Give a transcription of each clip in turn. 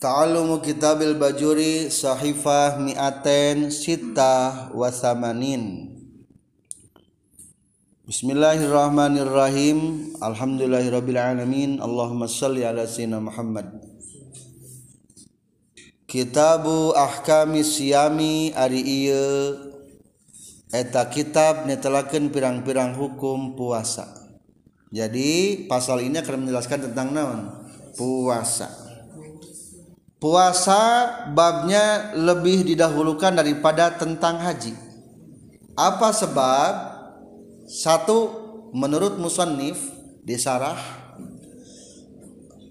Ta'alumu kitabil bajuri sahifah mi'aten sita wasamanin Bismillahirrahmanirrahim. Alhamdulillahirrabbilalamin Allahumma salli ala sayyidina Muhammad. Kitabu ahkami siyami ari iya Eta kitab netelakan pirang-pirang hukum puasa. Jadi pasal ini akan menjelaskan tentang naon? Puasa puasa babnya lebih didahulukan daripada tentang haji. Apa sebab? Satu menurut musannif disarah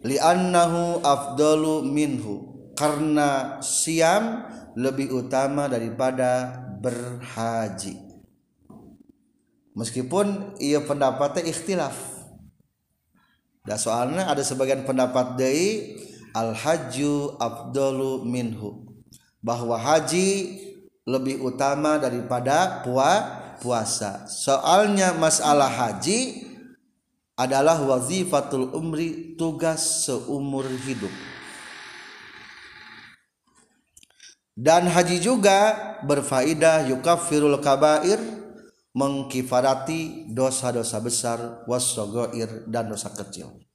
li'annahu afdalu minhu karena siam lebih utama daripada berhaji. Meskipun ia pendapatnya ikhtilaf. Dan soalnya ada sebagian pendapat dari al-hajju afdalu minhu. Bahwa haji lebih utama daripada pua, puasa. Soalnya masalah haji adalah wazifatul umri tugas seumur hidup. Dan haji juga berfaidah yukafirul kabair mengkifarati dosa-dosa besar wasogoir dan dosa kecil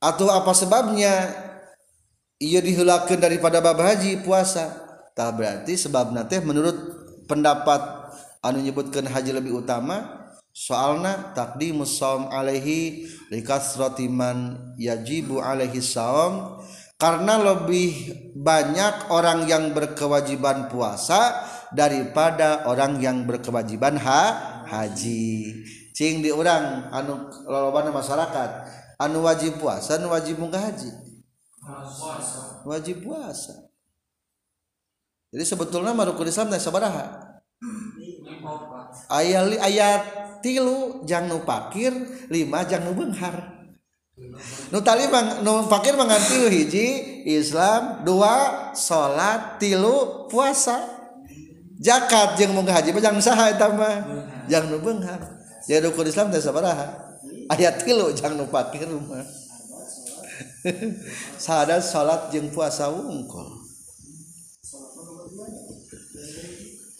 atau apa sebabnya? Ia dihulakan daripada bab haji puasa. Tak berarti sebab nanti menurut pendapat anu nyebutkan haji lebih utama soalna takdimus saum alaihi likasratiman yajibu alaihi saum karena lebih banyak orang yang berkewajiban puasa daripada orang yang berkewajiban ha haji. Cing diurang anu lolobana masyarakat. anu wajib puasa anu wajib muka haji? Puasa. wajib puasa. Jadi sebetulnya marukun Islam teh sabaraha. Ayat ayat tilu jang nu pakir lima jang nu benghar. Nu tali mang, nu pakir mangan tilu hiji Islam dua salat tilu puasa. Zakat jeung muka haji mah jang saha eta mah? Jang nu benghar. Jadi ukur Islam teh sabaraha. Ayat tilu jangan lupa pakir rumah. Sadar salat jeng puasa wungkul.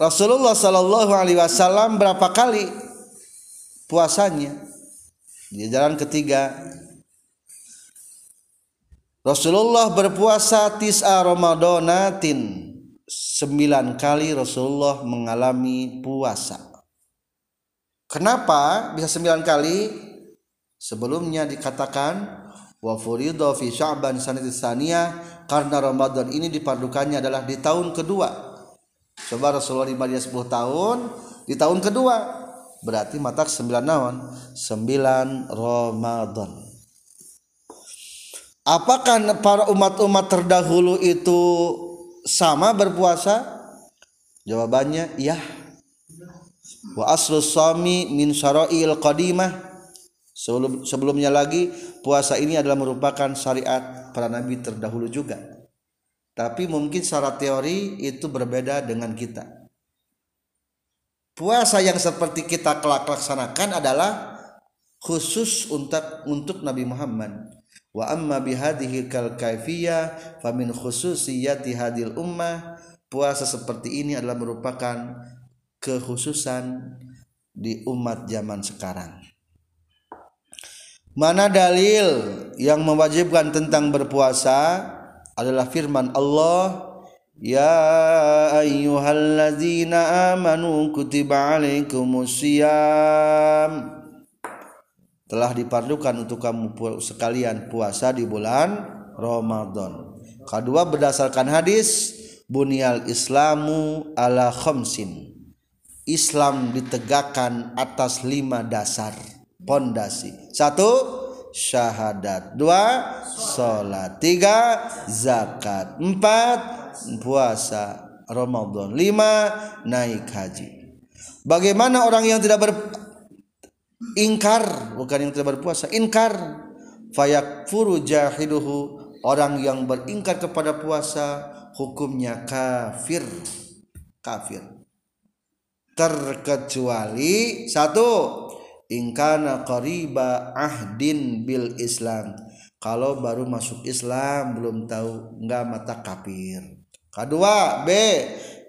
Rasulullah Shallallahu Alaihi Wasallam berapa kali puasanya? Di jalan ketiga. Rasulullah berpuasa tis'a Ramadanatin sembilan kali Rasulullah mengalami puasa. Kenapa bisa sembilan kali sebelumnya dikatakan wa furidha fi sya'ban sanatis karena Ramadan ini dipadukannya adalah di tahun kedua. Coba Rasulullah di Madinah 10 tahun di tahun kedua. Berarti matak 9 naon? 9 Ramadan. Apakah para umat-umat terdahulu itu sama berpuasa? Jawabannya iya. Wa aslu sami min syara'il qadimah Sebelum, sebelumnya lagi puasa ini adalah merupakan syariat para nabi terdahulu juga. Tapi mungkin secara teori itu berbeda dengan kita. Puasa yang seperti kita kelak laksanakan adalah khusus untuk untuk Nabi Muhammad. Wa amma bihadhihi kal kaifiyah famin khususiyati hadil ummah puasa seperti ini adalah merupakan kekhususan di umat zaman sekarang. Mana dalil yang mewajibkan tentang berpuasa adalah firman Allah Ya ayyuhalladzina amanu kutiba alaikumusiyam telah dipardukan untuk kamu sekalian puasa di bulan Ramadan. Kedua berdasarkan hadis bunyal islamu ala khamsin. Islam ditegakkan atas lima dasar pondasi. Satu syahadat. Dua sholat. Tiga zakat. Empat puasa Ramadan. Lima naik haji. Bagaimana orang yang tidak beringkar bukan yang tidak berpuasa ingkar. Furu jahiduhu orang yang beringkar kepada puasa hukumnya kafir. Kafir. Terkecuali satu ingkana qariba ahdin bil Islam. Kalau baru masuk Islam belum tahu nggak mata kafir. Kedua B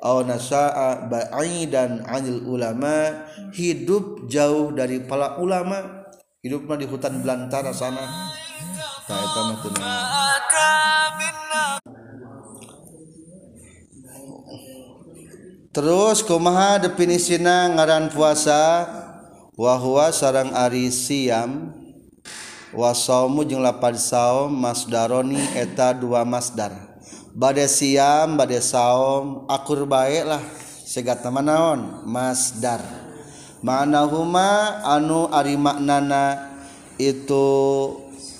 au nasa'a ba'idan 'anil ulama hidup jauh dari para ulama. Hidupnya di hutan belantara sana. Eta mah teu Terus kumaha definisina ngaran puasa wahwa sarang Ari siam. Wasaumu jeung lapad saum masdaroni eta dua masdar. Bade siam bade saum akur bae lah. Segat nama naon? Masdar. Manahuma anu ari maknana itu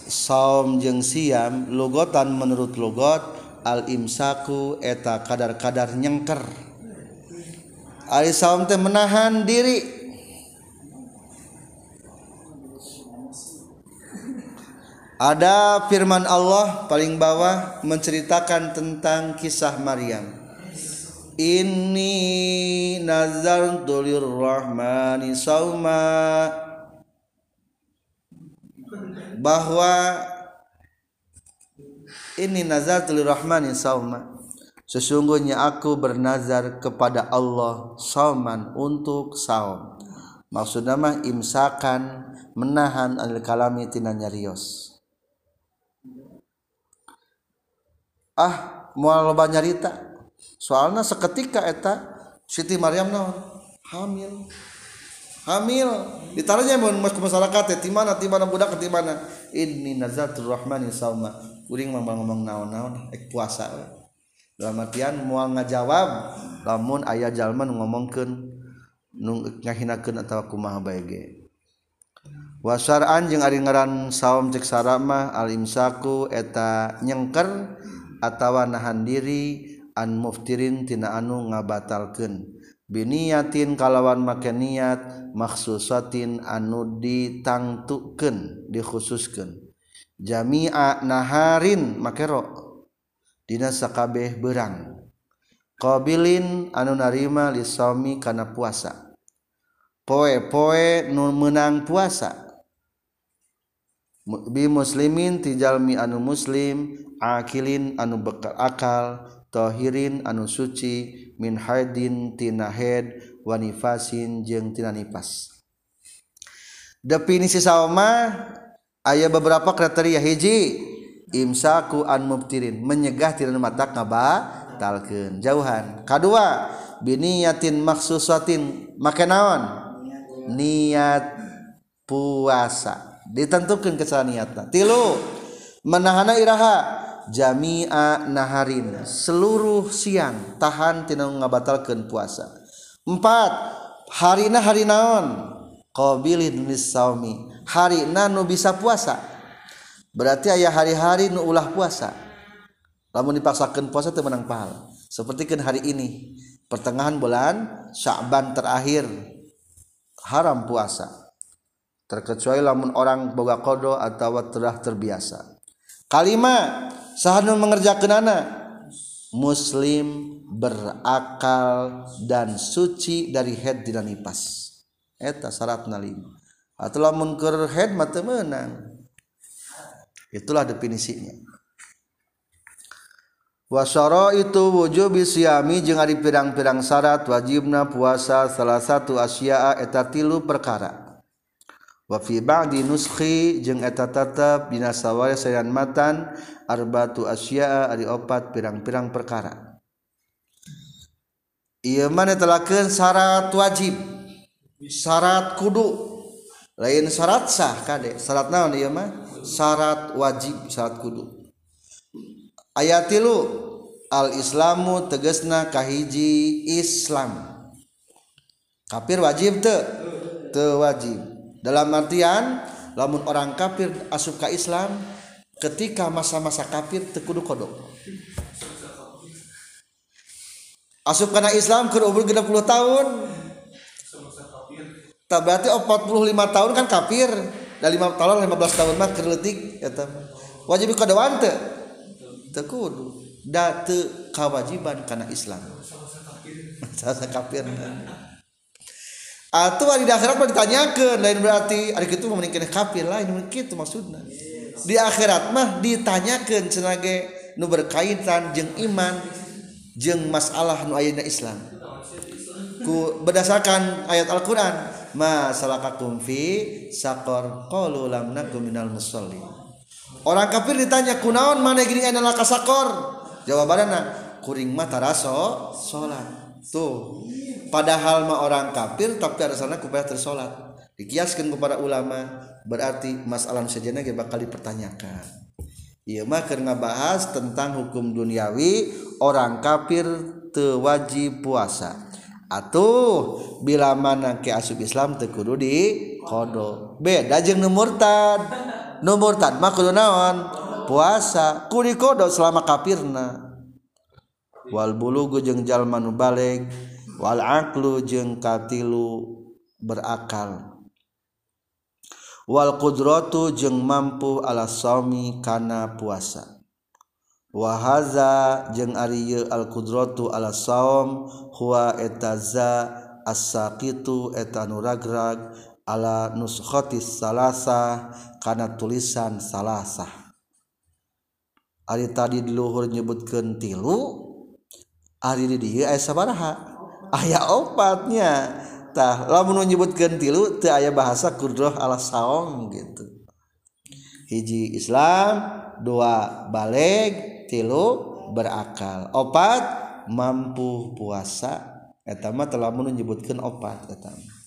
saum jeung siam lugotan menurut lugot al imsaku eta kadar-kadar nyengker. Ari saum teh menahan diri. Ada firman Allah paling bawah menceritakan tentang kisah Maryam ini nazartu lirrahmani sauma bahwa ini nazartu lirrahmani sauma Sesungguhnya aku bernazar kepada Allah sauman untuk saum. Maksudnya imsakan menahan al kalami tina nyarios. ah mual loba nyarita. Soalnya seketika eta Siti Maryam naon? Hamil. Hamil. Ditaranya mun mas masyarakat di mana di mana budak di mana? Ini nazatul rahmani sauma. Kuring mah ngomong naon-naon ek puasa dalam artian mual ngajawab lamun aya jalma nu ngomongkeun nu ngahinakeun atawa kumaha bae ge. Wasar'an jeung ari ngaran saum cek sarama al imsaku eta nyengker atawa nahan diri an muftirin tina anu ngabatalkeun. Biniyatin kalawan make niat maksusatin anu ditangtukeun dikhususkeun. Jami'a naharin make ro dina sakabeh berang qabilin anu narima lisaumi kana puasa. Poe-poe nu menang puasa. bi muslimin tijalmi anu muslim akilin anu bekal akal tohirin anu suci min haidin tina haid wanifasin jeung tina nifas definisi sama aya beberapa kriteria hiji. Imsaku an mubtirin menyegah tina mata ngabatalkeun jauhan. Kadua biniyatin maksusatin make naon? Niat puasa. ditentukan kesalahan niatna tilu menahana iraha? Jami'a naharin. Seluruh siang tahan tina ngabatalkeun puasa. Empat harina hari naon? Qabilin lisaumi harina nu bisa puasa. Berarti aya hari-hari nu ulah puasa. Lamun dipaksakan puasa teu menang pahala. Seperti kan hari ini pertengahan bulan Sya'ban terakhir haram puasa. Terkecuali lamun orang boga kodo atau telah terbiasa. Kalimat sahanun mengerjakan anak muslim berakal dan suci dari head dan nipas eta syarat lima atau lamun keur head mah menang itulah definisinya. Wasara itu wujud siami jeung ari pirang-pirang syarat wajibna puasa salah satu asya'a eta tilu perkara wa fi ba'di nuskhi jeung eta tetep dina sawaya sayan matan arbatu asya'a ari opat pirang-pirang perkara. Ieu mah netelakeun syarat wajib syarat kudu. Lain syarat sah kade syarat naon ieu mah? Syarat wajib syarat kudu. Ayat tilu al islamu tegesna kahiji islam. Kafir wajib te te wajib dalam artian lamun orang kafir asup ke Islam ketika masa-masa kafir tekudu kodok. Asup karena Islam ke umur 60 tahun. Tak berarti 45 tahun kan kafir. Dari lima tahun 15 tahun mah kerletik eta wajib kadawan teu. Teu kudu. Da teu kawajiban kana Islam. Sasa kafir atau hari di akhirat ditanyakan. Lain berarti hari itu menikah kafir. Lain kitu maksudna di akhirat mah ditanyakan sebagai nu berkaitan jeng iman jeng masalah nu ayat Islam. Ku berdasarkan ayat Al-Quran masalakakum fi sakor qalu lam nakum musallin. Orang kafir ditanya kunaon mana gini adalah kasakor jawabannya kuring mah taraso salat tuh padahal mah orang kafir tapi arsana kubah tersolat. Dikiaskan kepada ulama berarti masalah sejana gak bakal dipertanyakan. Iya mah karena bahas tentang hukum duniawi orang kafir tewajib puasa. Atuh bila mana ke asub Islam tekudu di kodo beda jeung nu murtad. Nu murtad mah kudu naon? Puasa. Kudi kodo selama kafirna. Wal bulugu jeung jalma nu baleg. Wal aqlu jeung katilu berakal. Wal qudratu jeung mampu ala saumi kana puasa. Wahaza jeung ari al qudratu ala saum huwa etaza as-saqitu eta nu ragrag ala nuskhatis salasa kana tulisan salasa. Ari tadi di luhur nyebutkeun tilu ari di dieu aya sabaraha ayaah opatnyatah lamun menyebutkan tilu teu aya bahasa kudroh ala saong gitu. Hiji Islam dua balik tilu berakal. Opat mampu puasa. Etama telah menyebutkan opat etama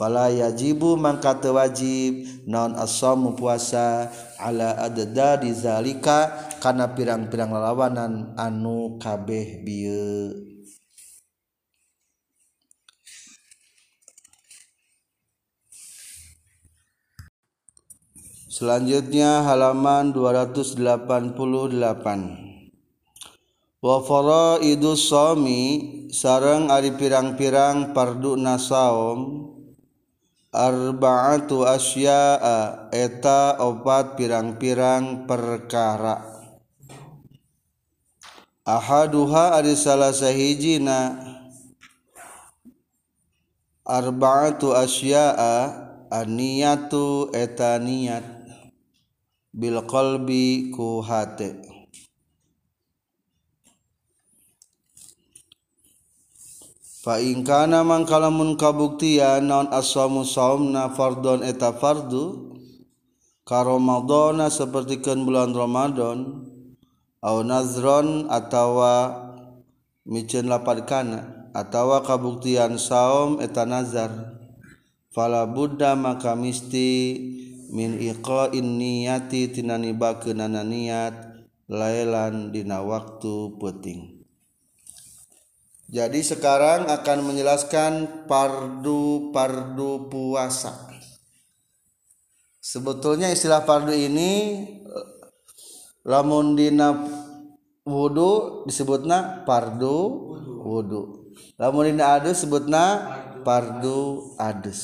Fala yajibu mangka teu wajib non asom puasa ala adada dizalika kana pirang-pirang lalawanan anu kabeh bieu Selanjutnya halaman 288. Wa faraidu shaumi sareng ari pirang-pirang pardu nasaum arba'atu asya'a eta opat pirang-pirang perkara ahaduha ari salah sahijina arba'atu asya'a aniyatu eta niat bil qalbi ku hate fa in kana mangkalamun kabuktian naon aswamu saumna fardon eta fardu ka Ramadana sapertikeun bulan Ramadan au nazron atawa miceun lapad kana atawa kabuktian saum eta nazar. Fala buddha maka misti min iqa'in niyati tina nibakeunana niat lailan dina waktu peting jadi sekarang akan menjelaskan pardu-pardu puasa. Sebetulnya istilah pardu ini lamun dina wudu disebutna pardu wudu. Lamun dina adus sebutna pardu adus.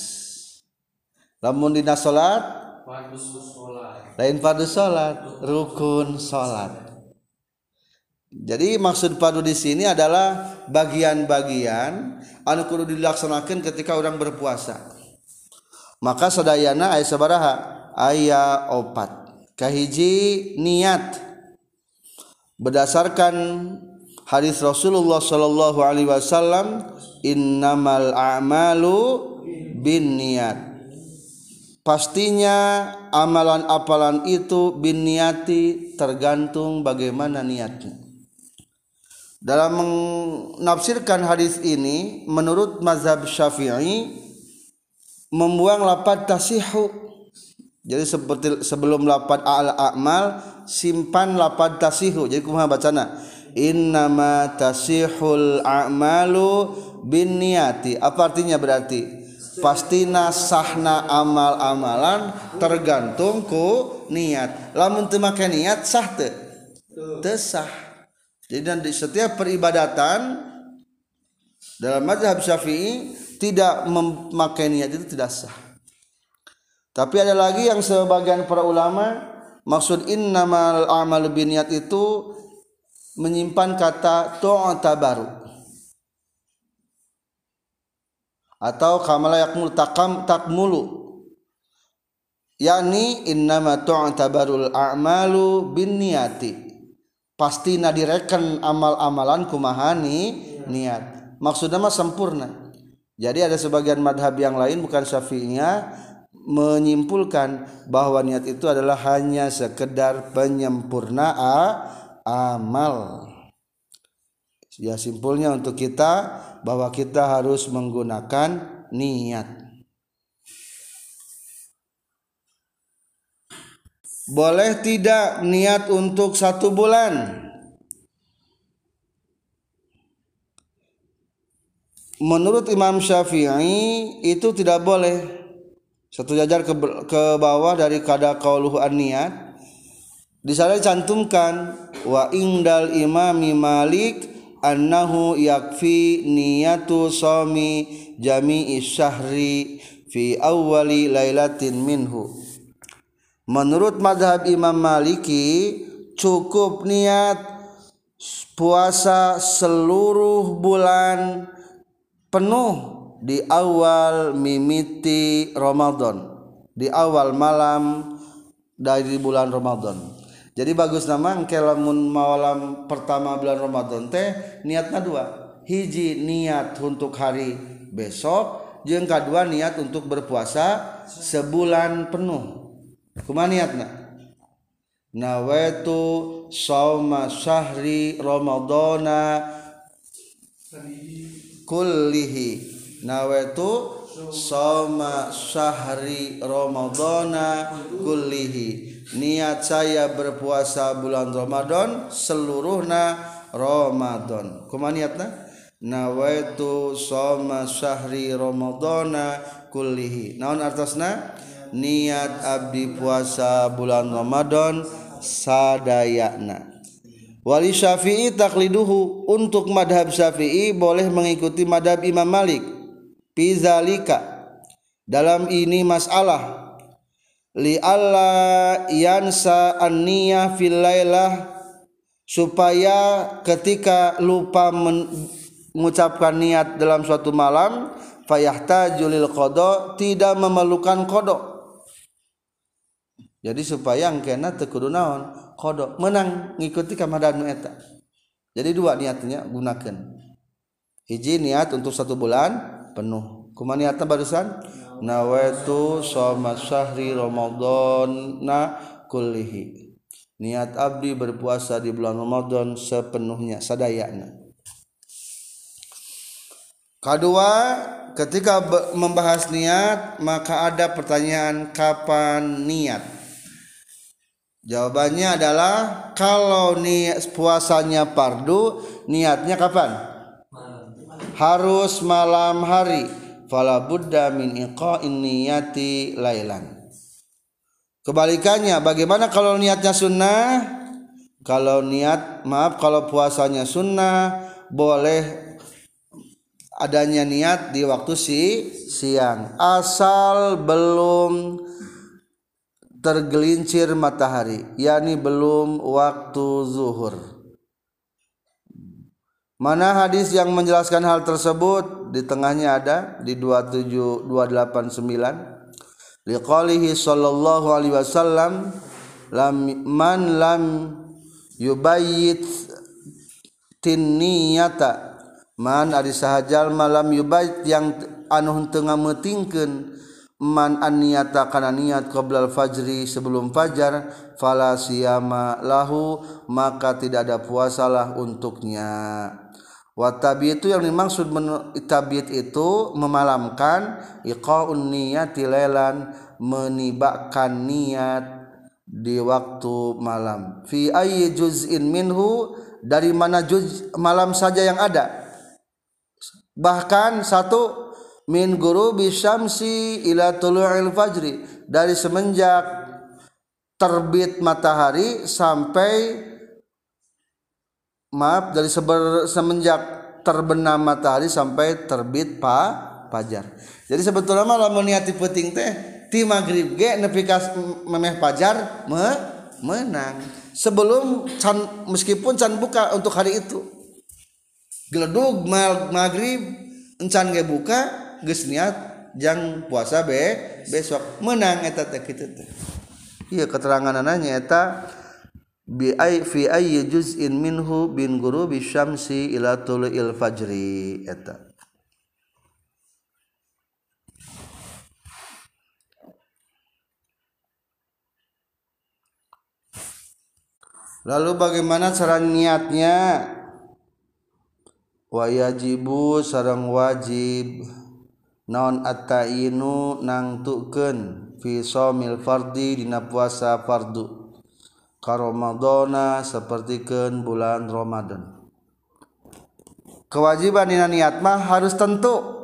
Lamun dina salat lain fardu salat rukun salat jadi maksud padu di sini adalah bagian-bagian anu kudu dilaksanakan ketika orang berpuasa. Maka sadayana aya sabaraha aya opat. Kahiji niat. Berdasarkan hadis Rasulullah sallallahu alaihi wasallam innamal a'malu bin niat pastinya amalan-apalan itu bin niati tergantung bagaimana niatnya. Dalam menafsirkan hadis ini menurut mazhab syafi'i membuang lapad tasihu. Jadi seperti sebelum lapad al-a'mal simpan lapad tasihu. Jadi kumaha bacana? Innama tasihul a'malu bin niati. Apa artinya berarti pastina sahna amal-amalan tergantung ku niat. Lamun teu make niat sah teu. Teu sah. Jadi di setiap peribadatan dalam mazhab Syafi'i tidak memakai niat itu tidak sah. Tapi ada lagi yang sebagian para ulama maksud innamal amal biniat itu menyimpan kata tu'tabaru atau kamala yakmul takam takmulu. Yakni innama tu'tabarul a'malu binniyati. Pasti na direken amal-amalan kumahani niat. Maksudnya mah sempurna. Jadi ada sebagian madhab yang lain bukan syafi'iyah menyimpulkan bahwa niat itu adalah hanya sekedar penyempurna amal ya simpulnya untuk kita bahwa kita harus menggunakan niat. Boleh tidak niat untuk satu bulan? Menurut Imam Syafi'i itu tidak boleh. Satu jajar ke, ke bawah dari kada kauluh an niat di sana dicantumkan wa indal imami malik annahu yakfi niyatu sami jami'i syahri fi awwali lailatin minhu. Menurut madhab Imam Maliki cukup niat puasa seluruh bulan penuh di awal mimiti Ramadan di awal malam dari bulan Ramadan jadi bagus nama kelamun malam pertama bulan Ramadan teh niatnya dua. Hiji niat untuk hari besok yang kedua niat untuk berpuasa sebulan penuh. Kumaniatna nawaitu sauma syahri ramadana kullihi. Nawaitu sauma syahri ramadana kullihi niat saya berpuasa bulan Ramadan seluruhna Ramadan. Kumaniatna nawaitu sauma syahri ramadana kullihi. Naon artosna? Niat Abdi puasa bulan Romadhon saddayana Wali Syafi'i takliduhu. Untuk madhab Syafi'i boleh mengikuti madhab Imam Malik. Pizzalika dalam ini masalah li Allah yansa anniyah fil lailah supaya ketika lupa mengucapkan niat dalam suatu malam fayahtajulil qada tidak memerlukan kodok jadi supaya angkena tekudu naon? Kodok menang ngikuti kamadanu eta. Jadi dua niatnya gunakan. Hiji niat untuk satu bulan penuh. Kuma niatnya barusan nawaitu shoma syahri ramadana kullihi niat abdi berpuasa di bulan Ramadan sepenuhnya sadayana kedua ketika membahas niat maka ada pertanyaan kapan niat Jawabannya adalah kalau niat puasanya pardu, niatnya kapan? Harus malam hari. Fala buddha min iqa'in niyati lailan. Kebalikannya, bagaimana kalau niatnya sunnah? Kalau niat, maaf kalau puasanya sunnah, boleh adanya niat di waktu si siang. Asal belum tergelincir matahari yakni belum waktu zuhur mana hadis yang menjelaskan hal tersebut? Di tengahnya ada di 27 289 liqalihi sallallahu alaihi wasallam lam man lam yubayyit tinniyata. Man ari sahajal malam yubayit yang anu tengah metingkeun. Man aniyata kana niat qoblal fajri sebelum fajar fala siyama lahu maka tidak ada puasalah untuknya wa itu yang dimaksud tabiat itu memalamkan iqaun niyati lailan menibakkan niat di waktu malam. Fi ayyi juz'in minhu dari mana juz malam saja yang ada. Bahkan satu min gurubi syamsi ila tulu'il fajri. Dari semenjak terbit matahari sampai maaf dari seber, semenjak terbenam matahari sampai terbit pa fajar. Jadi sebetulnya malah niati penting teh ti maghrib ge nepi ka memeh fajar me, menang. Sebelum can, meskipun can buka untuk hari itu. Geledug maghrib encan ge buka geus niat jangan puasa be besok menang eta teh kitu teh iya keterangan nanya eta bi ay fi ayyi juz'in minhu bin ghurubi syamsi ila tulu'il fajri eta. Lalu bagaimana cara niatnya? Wayajibu sarang wajib. Non atainu nang tuken fi somil fardi dina puasa fardu ka Ramadana sapertikeun bulan Ramadan. Kewajiban dina niat mah harus tentu.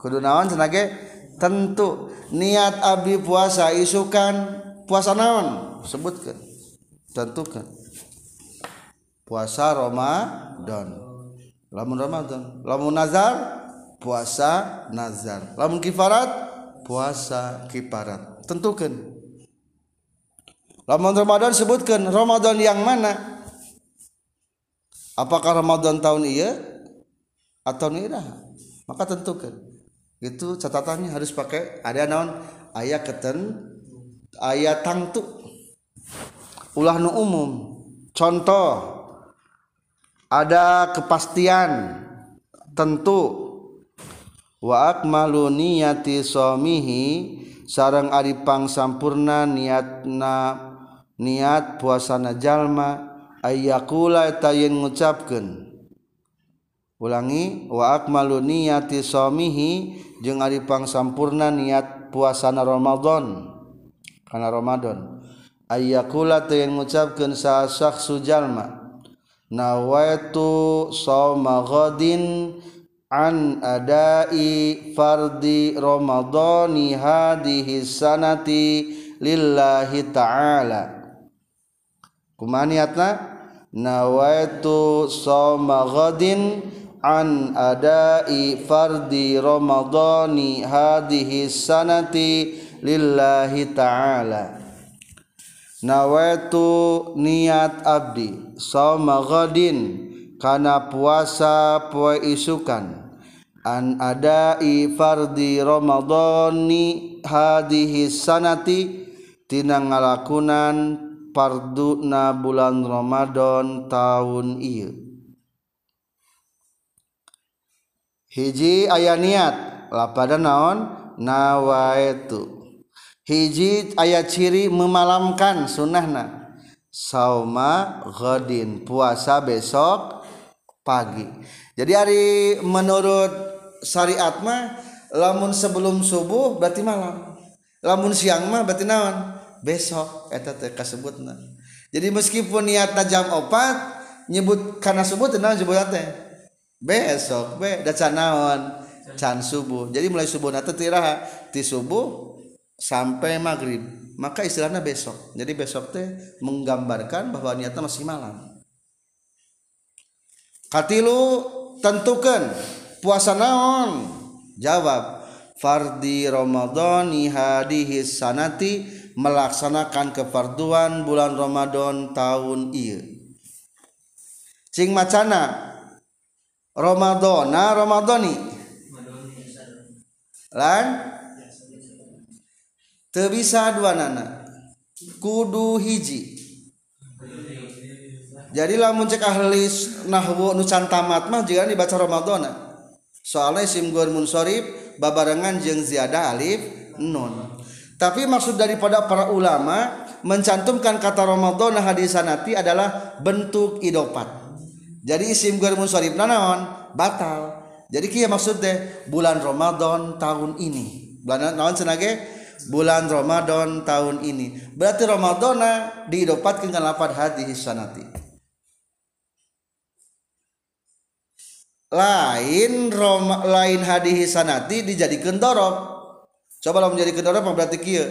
Kudu naon cenah tentu. Niat abdi puasa isukan puasa naon? Sebutkan tentukan puasa Ramadan. Lamun Ramadan. Lamun nazar puasa nazar. Lamun kifarat puasa kifarat. Tentukan lamun Ramadan sebutkan Ramadan yang mana? Apakah Ramadan tahun iya atau nira? Maka tentukan. Itu catatannya harus pakai ada naon? Ayat keten ayat tangtu. Ulah nu umum. Contoh ada kepastian tentu. Wa akmalu niyati somihi sarang aripang sampurna niatna niat puasana jalma ayakula tayin ngucapkan ulangi wa akmalu niyati somihi jeung ari pangsampurna niat puasana Ramadan. Kana Ramadan. Ayakula tayin ngucapkeun sa syakhsu jalma. Nawaitu shauma ghadin an adai fardi ramadhani hadhihi sanati lillahi ta'ala. Kumaha niatna? Nawaitu shauma ghadin an adai fardi ramadhani hadhihi sanati lillahi ta'ala. Nawaitu niat abdi sauma ghadin kana puasa poe isukan an adai fardi ramadhani hadhihi sanati tina ngalakunan na bulan Ramadan tahun ieu hiji aya niat lapada naon? Nawaitu hiji ayat ciri memalamkan sunnahna. Saumadin puasa besok pagi. Jadi hari menurut syariatmah lamun sebelum subuh berarti malam. Lamun siang mah berarti naon besok eta tersebut jadi meskipun niat jam opat nyebut karena subuh tenang sebut teh besok be da naon? Can subuh. Jadi mulai subuh nanti tiraha ti subuh sampai maghrib. Maka istilahnya besok. Jadi besok teh menggambarkan bahwa niatnya masih malam. Katilu tentukan puasa naon? Jawab fardi ramadhani hadihi sanati melaksanakan kefarduan bulan Ramadan tahun iya cing macana Ramadana Ramadhani. Lan? Bisa dua nana. Kudu hiji. Jadilah muncek ahlis nahwu nucan tamat mah jika dibaca Ramadan soalnya sim munsorib babarengan jeng ziada alif nun tapi maksud daripada para ulama mencantumkan kata Ramadan hadis sanati adalah bentuk idopat. Jadi isim gur munsorib nanaon batal. Jadi kia maksudnya bulan Ramadan tahun ini. Bulan naon senage? Bulan Ramadan tahun ini. Berarti Ramadana diidopatkan dengan lapad hadis sanati lain Roma, lain hadis sanati dijadikan dorok coba lo menjadi dorok berarti kia.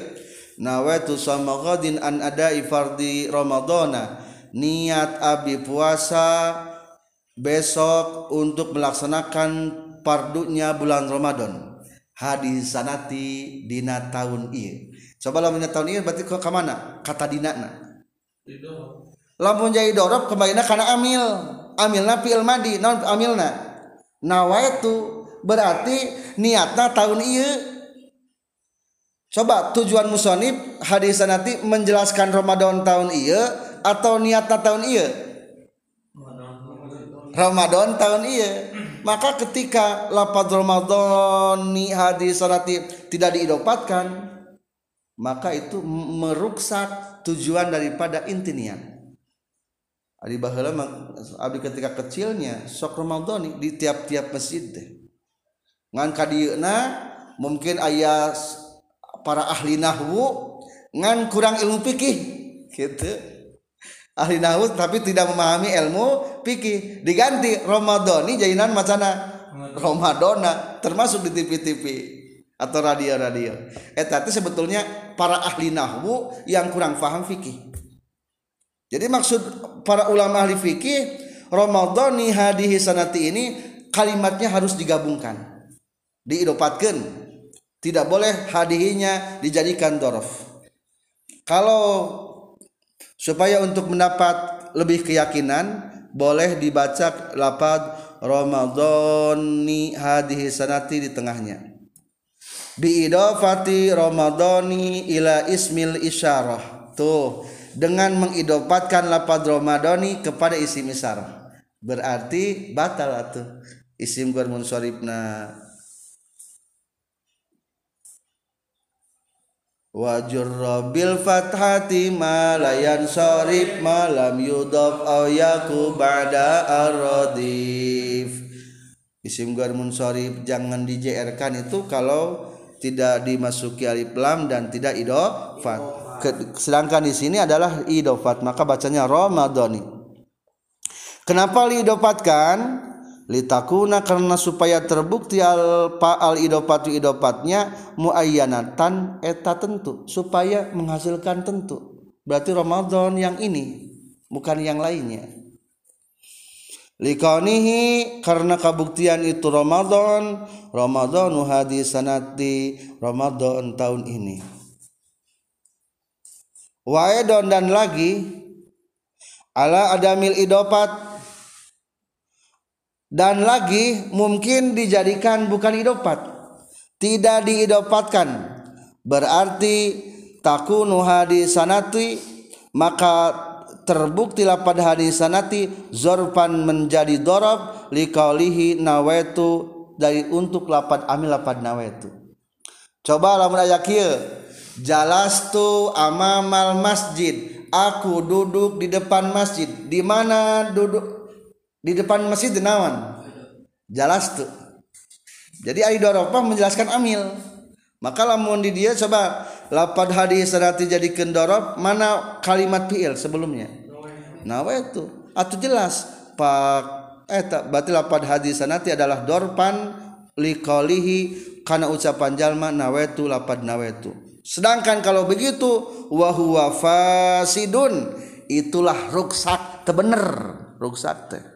Nawaitu samaghadin an ada ifardi Ramadana. Niat abdi puasa besok untuk melaksanakan pardunya bulan Ramadan. Hadis sanati dina tahun iya. Coba lamun tahun iya berarti ke mana kata dina na lamun jadi kembali na karena amil. Amilna fi'il madi non amilna. Nawaitu berarti niatna tahun iya coba tujuan musonib hadis nanti menjelaskan Ramadan tahun iya atau niatna tahun iya? Ramadan tahun iya. Maka ketika lapad Ramadan ni hadis nanti tidak diidopatkan maka itu meruksak tujuan daripada inti niat. Ari baheula abdi ketika kecilnya sok Ramadan di tiap-tiap masjid teh. Ngan kadieuna mungkin ayah para ahli nahwu ngan kurang ilmu fikih gitu. Ahli nahwu tapi tidak memahami ilmu fikih diganti Ramadhani jainan macana Ramadona termasuk di TV-TV atau radio-radio. Eta sebetulnya para ahli nahwu yang kurang paham fikih. Jadi maksud para ulama ahli fikih Ramadhani hadihi sanati ini kalimatnya harus digabungkan. Diidopatkan. Tidak boleh hadihinya dijadikan dorof. Kalau supaya untuk mendapat lebih keyakinan boleh dibaca lapad Ramadhani hadihi sanati di tengahnya. Biidofati Ramadhani ila ismil isyarah. Tuh dengan mengidopatkan lapad Ramadhani kepada isim isar berarti batal atau isim munsharifna wajur bil fathati malayan sorif malam yudof ayaku ba'da arodif isim gur munsharif jangan di kan itu kalau tidak dimasuki alif lam dan tidak idofat sedangkan di sini adalah idofat maka bacanya Ramadhani. Kenapa diidopatkan litakuna karena supaya terbukti al al idopatu idopatnya muayyanatan eta tentu supaya menghasilkan tentu. Berarti Ramadan yang ini bukan yang lainnya. Likanihi karena kabuktian itu Ramadan Ramadan hadis sanati Ramadan tahun ini. Waedon dan lagi ala adamil idopat dan lagi mungkin dijadikan bukan idopat tidak diidopatkan berarti takunu hadis sanati maka terbuktilah pada hadis sanati zorpan menjadi dorob likaulihi nawetu dari untuk lapad amil nawetu. Coba lamun ayat jalastu amamal masjid. Aku duduk di depan masjid. Di mana duduk di depan masjid denawan jalastu. Jadi Aida Eropa menjelaskan amil. Maka lamun di dia coba lapad hadis serati jadi kendorop mana kalimat fiil sebelumnya? Nah itu. Atau jelas. Pak eh tak berarti lapad hadis sanati adalah dorpan likolihi karena ucapan jalma nawetu lapad nawetu sedangkan kalau begitu wahwa fasidun. Itulah ruksak tebener. Ruksak teh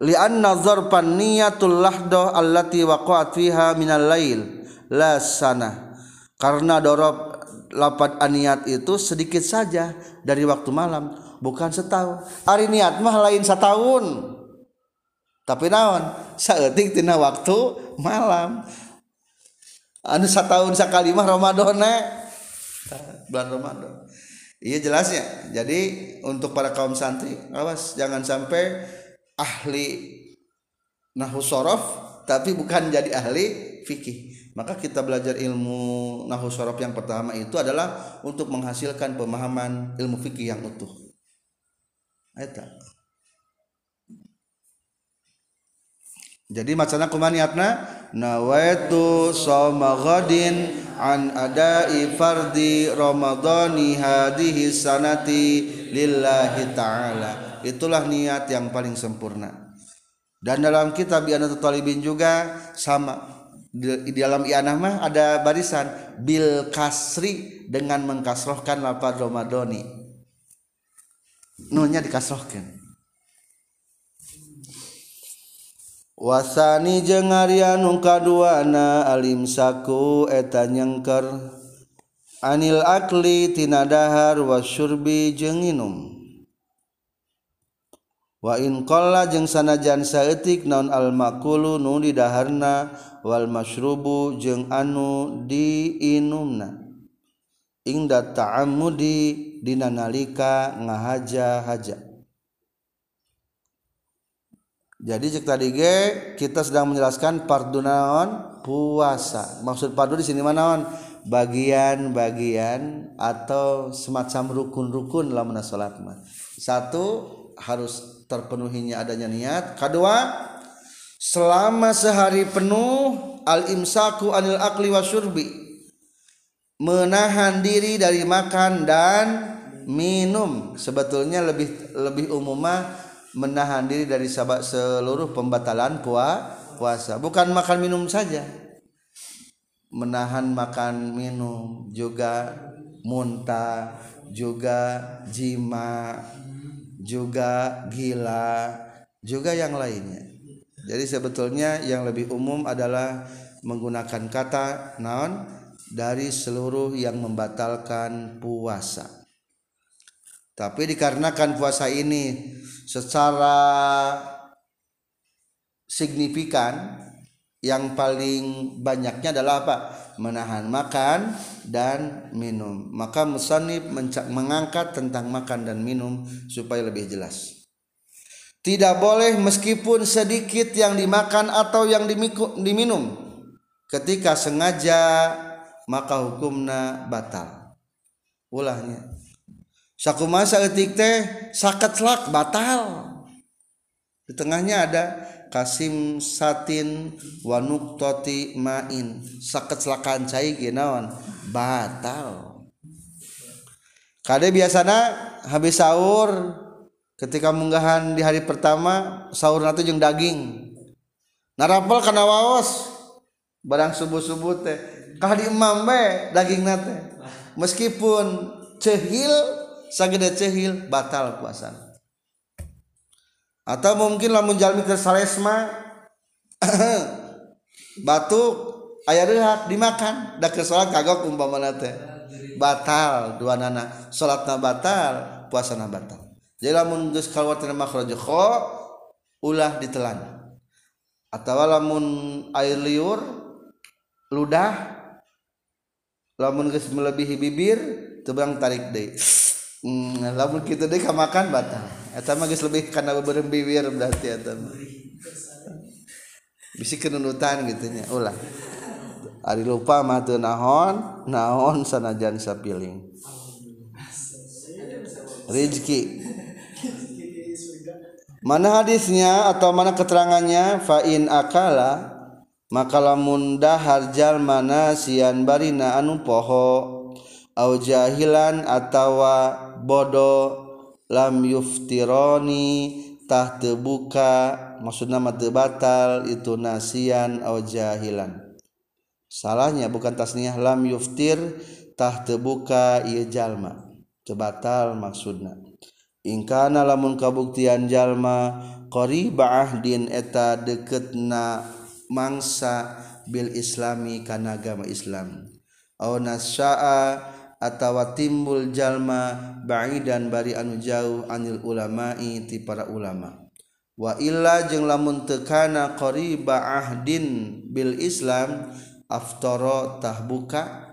lianna dzarfan niyatul lahdo allati waqa'at fiha minal lail. La sana. Karena dorob lapat aniat itu sedikit saja dari waktu malam bukan setahun. Hari niat mah lain setahun. Tapi naon? Saeutik tina waktu malam. Anu setahun sekali mah Ramadan bulan Ramadan. Iya jelasnya. Jadi untuk para kaum santri awas jangan sampai ahli nahu sorof tapi bukan jadi ahli fikih. Maka kita belajar ilmu nahu sorof yang pertama itu adalah untuk menghasilkan pemahaman ilmu fikih yang utuh. Eta. jadi macana kumaha niatna nawaitu ghadin an adai fardi ramadhani hadhihi sanati lillahi taala itulah niat yang paling sempurna. Dan dalam kitab Ianah Talibin juga sama. Di dalam ianah mah ada barisan bil kasri dengan mengkasrohkan lapar ramadhani. Nunya dikasrohkan. Wasani jengarianungkaduana alim saku eta nyengker. Anil akli tinadahar wasurbi jenginum wainng sanajan saetik naon almakulu nu diharna wal masrubu jeung anu diinumna. Inda taamudi dinanalika ngahaja haja jadi cek tadi ge kita sedang menjelaskan pardu naon? Puasa. Maksud pardu di sini mana bagian-bagian atau semacam rukun-rukun dalam salat mah. Satu harus terpenuhinya adanya niat. Kedua selama sehari penuh al imsaku anil akli wasyurbi menahan diri dari makan dan minum. Sebetulnya lebih lebih umumnya menahan diri dari sabak seluruh pembatalan puasa. Bukan makan minum saja. Menahan makan minum juga muntah juga jima juga gila. Juga yang lainnya. Jadi sebetulnya yang lebih umum adalah menggunakan kata naon dari seluruh yang membatalkan puasa. Tapi dikarenakan puasa ini secara signifikan yang paling banyaknya adalah apa menahan makan dan minum. Maka musannif mengangkat tentang makan dan minum supaya lebih jelas. Tidak boleh meskipun sedikit yang dimakan atau yang diminum. Ketika sengaja maka hukumna batal. Ulahnya. Sakumasa etik teh sakat selak batal. Di tengahnya ada Kasim satin wanuk toti main. Sakecelakaan cai ginawan batal. Kade biasana habis sahur ketika munggahan di hari pertama sahur nanti jeung daging. Narapel kana waos. Barang subuh subuh teh. Kah di imam be daging nate meskipun cehil sagede cehil batal puasana. atau mungkin lamun jalmi ke salesma batuk ayah rehat dimakan. Dak ke sholat kagok umpamana teh. Batal dua nana. Sholatna batal puasana batal. Jadi lamun geus kalwatina makhraj ulah ditelan. Atau lamun air liur ludah lamun geus melebihi bibir tebang tarik deui. hmm, lamun kita deh makan batal. Eta mah geus lebih karena beberem biwir berarti eta mah. Bisi kenunutan gitu nya ulah. Ari lupa mah teu naon naon sanajan sapiling. Rezeki mana hadisnya atau mana keterangannya? Fa'in akala maka lamun dahar jalmana sian barina anu poho au jahilan atawa bodoh lam yuftironi tah terbuka maksudnya mati batal itu nasian atau jahilan. Salahnya bukan tasniah lam yuftir tah terbuka ia jalma. Tebatal maksudna ingkana lamun kabuktian jalma qariba ahdin eta deketna mangsa bil islami kana agama Islam. Au nasya'a atawa timbul jalma ba'idan bari anu jauh anil ulama'i ti para ulama. Wa illa jeung lamun tekana qariba ahdin bil islam aftara tahbuka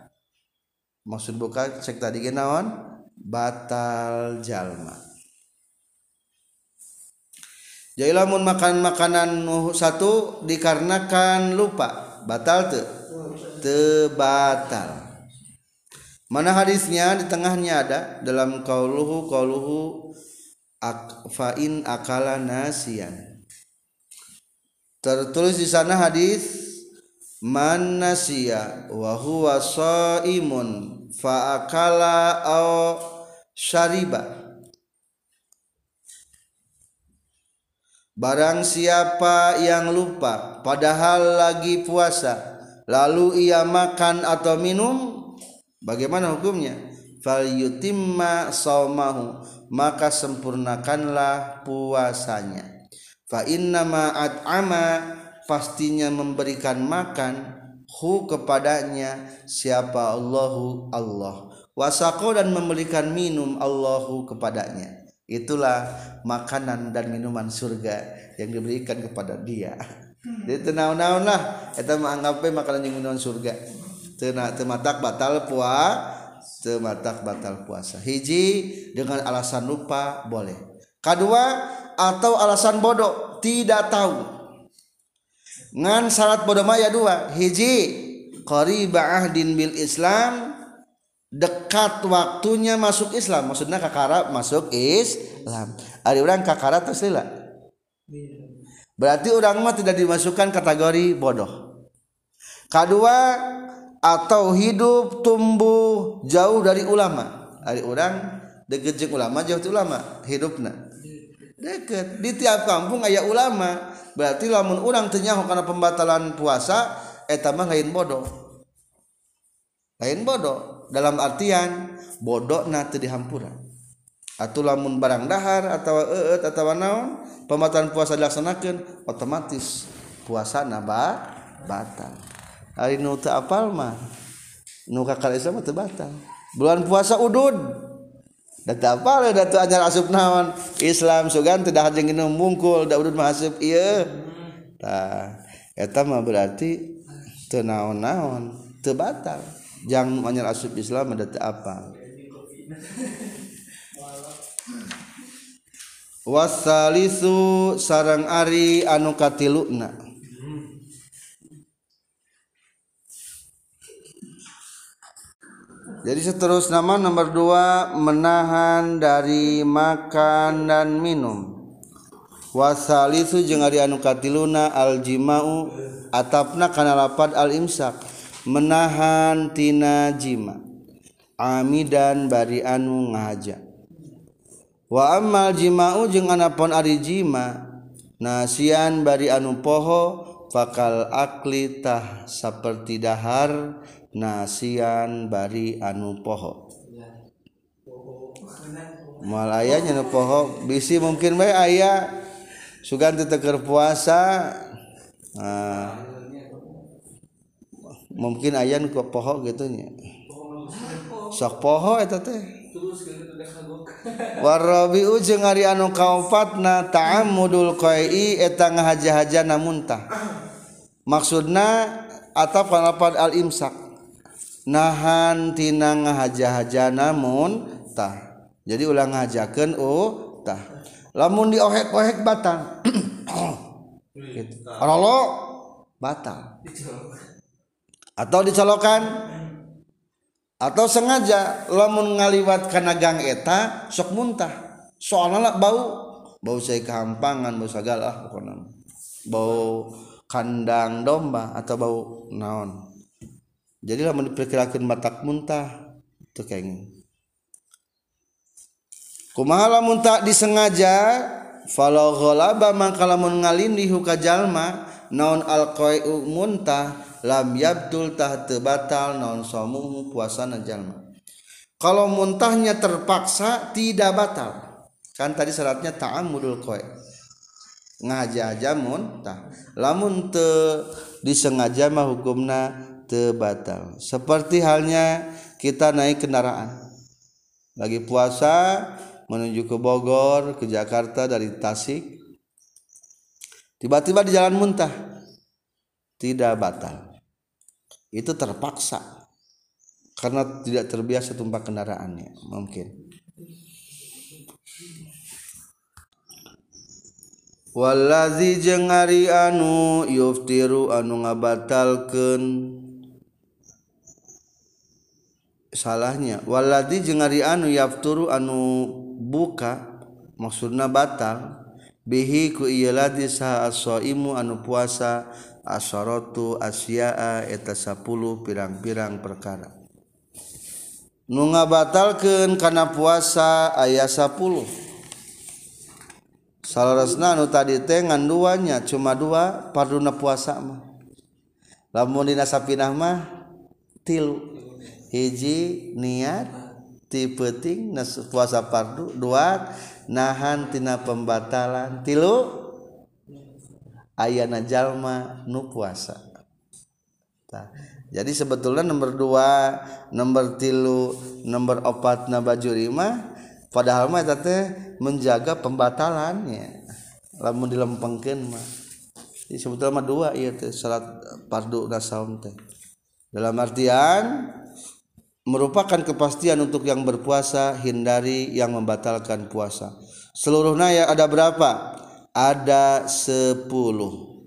maksud buka cek tadi ge naon? Batal jalma. Jadi lamun makan makanan satu dikarenakan lupa. Batal te te batal mana hadisnya? Di tengahnya ada. Dalam kauluhu kauluhu ak, fa'in akala nasian tertulis di sana hadis man nasiya wa huwa shaimun fa akala au syariba. Barang siapa yang lupa padahal lagi puasa lalu ia makan atau minum Bagaimana hukumnya? Fal yutimma saumahu maka sempurnakanlah puasanya. Fa inna ma at'ama pastinya memberikan makan hu kepadanya siapa Allahu Allah. Wasaqo dan memberikan minum Allahu kepadanya. Itulah makanan dan minuman surga yang diberikan kepada dia. Jadi tenang-naun lah kita menganggap makanan yang minuman surga tematak batal puasa tematak batal puasa. Hiji dengan alasan lupa boleh. Kedua atau alasan bodoh tidak tahu. Ngan syarat bodoh maya dua. Hiji qariba ahdin bil Islam dekat waktunya masuk Islam. Maksudnya kakara masuk Islam. Ada orang kakara terus berarti orang mah tidak dimasukkan kategori bodoh. Kedua atau hidup tumbuh jauh dari ulama. Hari orang deket jeung ulama jauh dari ulama hidupna deket. Di tiap kampung ayah ulama. Berarti lamun orang tenyaho karena pembatalan puasa eta mah lain bodoh. Lain bodoh. Dalam artian bodoh nanti dihampura atau lamun barang dahar atau eet atau naon pembatalan puasa dilaksanakan otomatis puasa naba batal hari nu teu apal mah nu kakal Islam teu batal. Bulan puasa udud. Da teu apal da teu anyar asup naon? Islam sugan teu dahar jeung mungkul da udud mah asup ieu. Tah eta mah berarti teu naon-naon teu batal. Jang anyar asup Islam da teu apal. Wasalisu sarang ari anu katiluna Jadi seterusnya nama nomor dua menahan dari makan dan minum. Wasalisu jeung ari anu katiluna aljimau atapna kana lapat al-imsak menahan tina jima. Amidan bari anu ngahaja. Wa amal jimau jeung anapon ari jima nasian bari anu poho fakal akli tah seperti dahar nasian bari anu poho. Mal ayahnya nyana poho bisi mungkin bae aya sugan teker puasa. Nah, mungkin ayah nu poho gitu nya. Sok poho eta teh. Warabi ujung hari anu kaopatna ta'ammudul qai eta ngahaja-haja namuntah. Maksudna atap kana al imsak Nahan tina ngahaja-hajana muntah. Jadi ulang ngajakeun oh tah. Lamun diohek-ohek batal. gitu. Rolo batal. Atau dicolokan atau sengaja lamun ngaliwat karena gang eta sok muntah soalnya bau bau saya kehampangan bau segala bau kandang domba atau bau naon jadi lamun diperkirakan batak muntah itu kayak kumaha lamun tak disengaja falau ghalaba maka lamun ngalindi hukajalma naon alqai'u muntah lam yabdul tah batal non somuhu puasa jalma. Kalau muntahnya terpaksa tidak batal. Kan tadi syaratnya ta'amudul koi ngaja aja muntah. Lamun te disengaja mah hukumna te batal seperti halnya kita naik kendaraan. Lagi puasa menuju ke Bogor ke Jakarta dari Tasik tiba-tiba di jalan muntah tidak batal. Itu terpaksa karena tidak terbiasa tumpah kendaraannya mungkin. Walazi jengari anu yuftiru anu ngabatalkan salahnyawalaadi jeung jengari anu yafturu anu buka maksudna batal bihi ku ladi saha asoimu anu puasa asorotu asyaa eta 10 pirang-pirang perkara. Nu ngabatalkeun kana puasa aya 10 Salarasna anu tadi teh nganduanya cuma dua parduna puasa mah. Lamun dina sapinah mah tilu. Hiji niat ti penting puasa fardu dua nahan tina pembatalan tilu ayana jalma nu puasa. Nah, jadi sebetulnya nomor dua nomor tilu nomor opat na baju lima padahal mah teh menjaga pembatalannya. Lamun dilempengkeun mah. Sebetulnya mah dua iya teh salat fardu dan saum teh. Dalam artian merupakan kepastian untuk yang berpuasa hindari yang membatalkan puasa. Seluruhnya ya ada berapa? Ada sepuluh.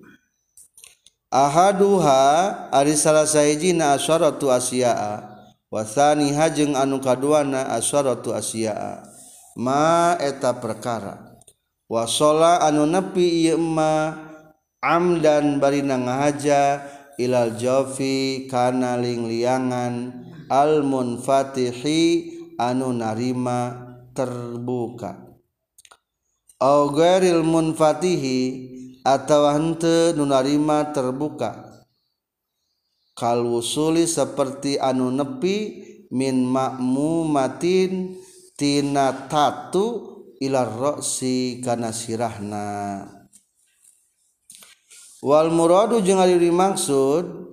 Ahaduha ari salah sahijina asyaratu asya'a. Wasani hajeng anu kaduana asyaratu asya'a. Ma eta perkara. Wasola anu nepi ieu ma amdan barina ngahaja ilal jofi kana liangan almunfatihi anu narima terbuka. Augaril munfatihi atau hante nunarima terbuka. Kalwusuli seperti anu nepi min makmumatin tina tatu ilar roksi kana sirahna. Wal muradu jeung ari maksud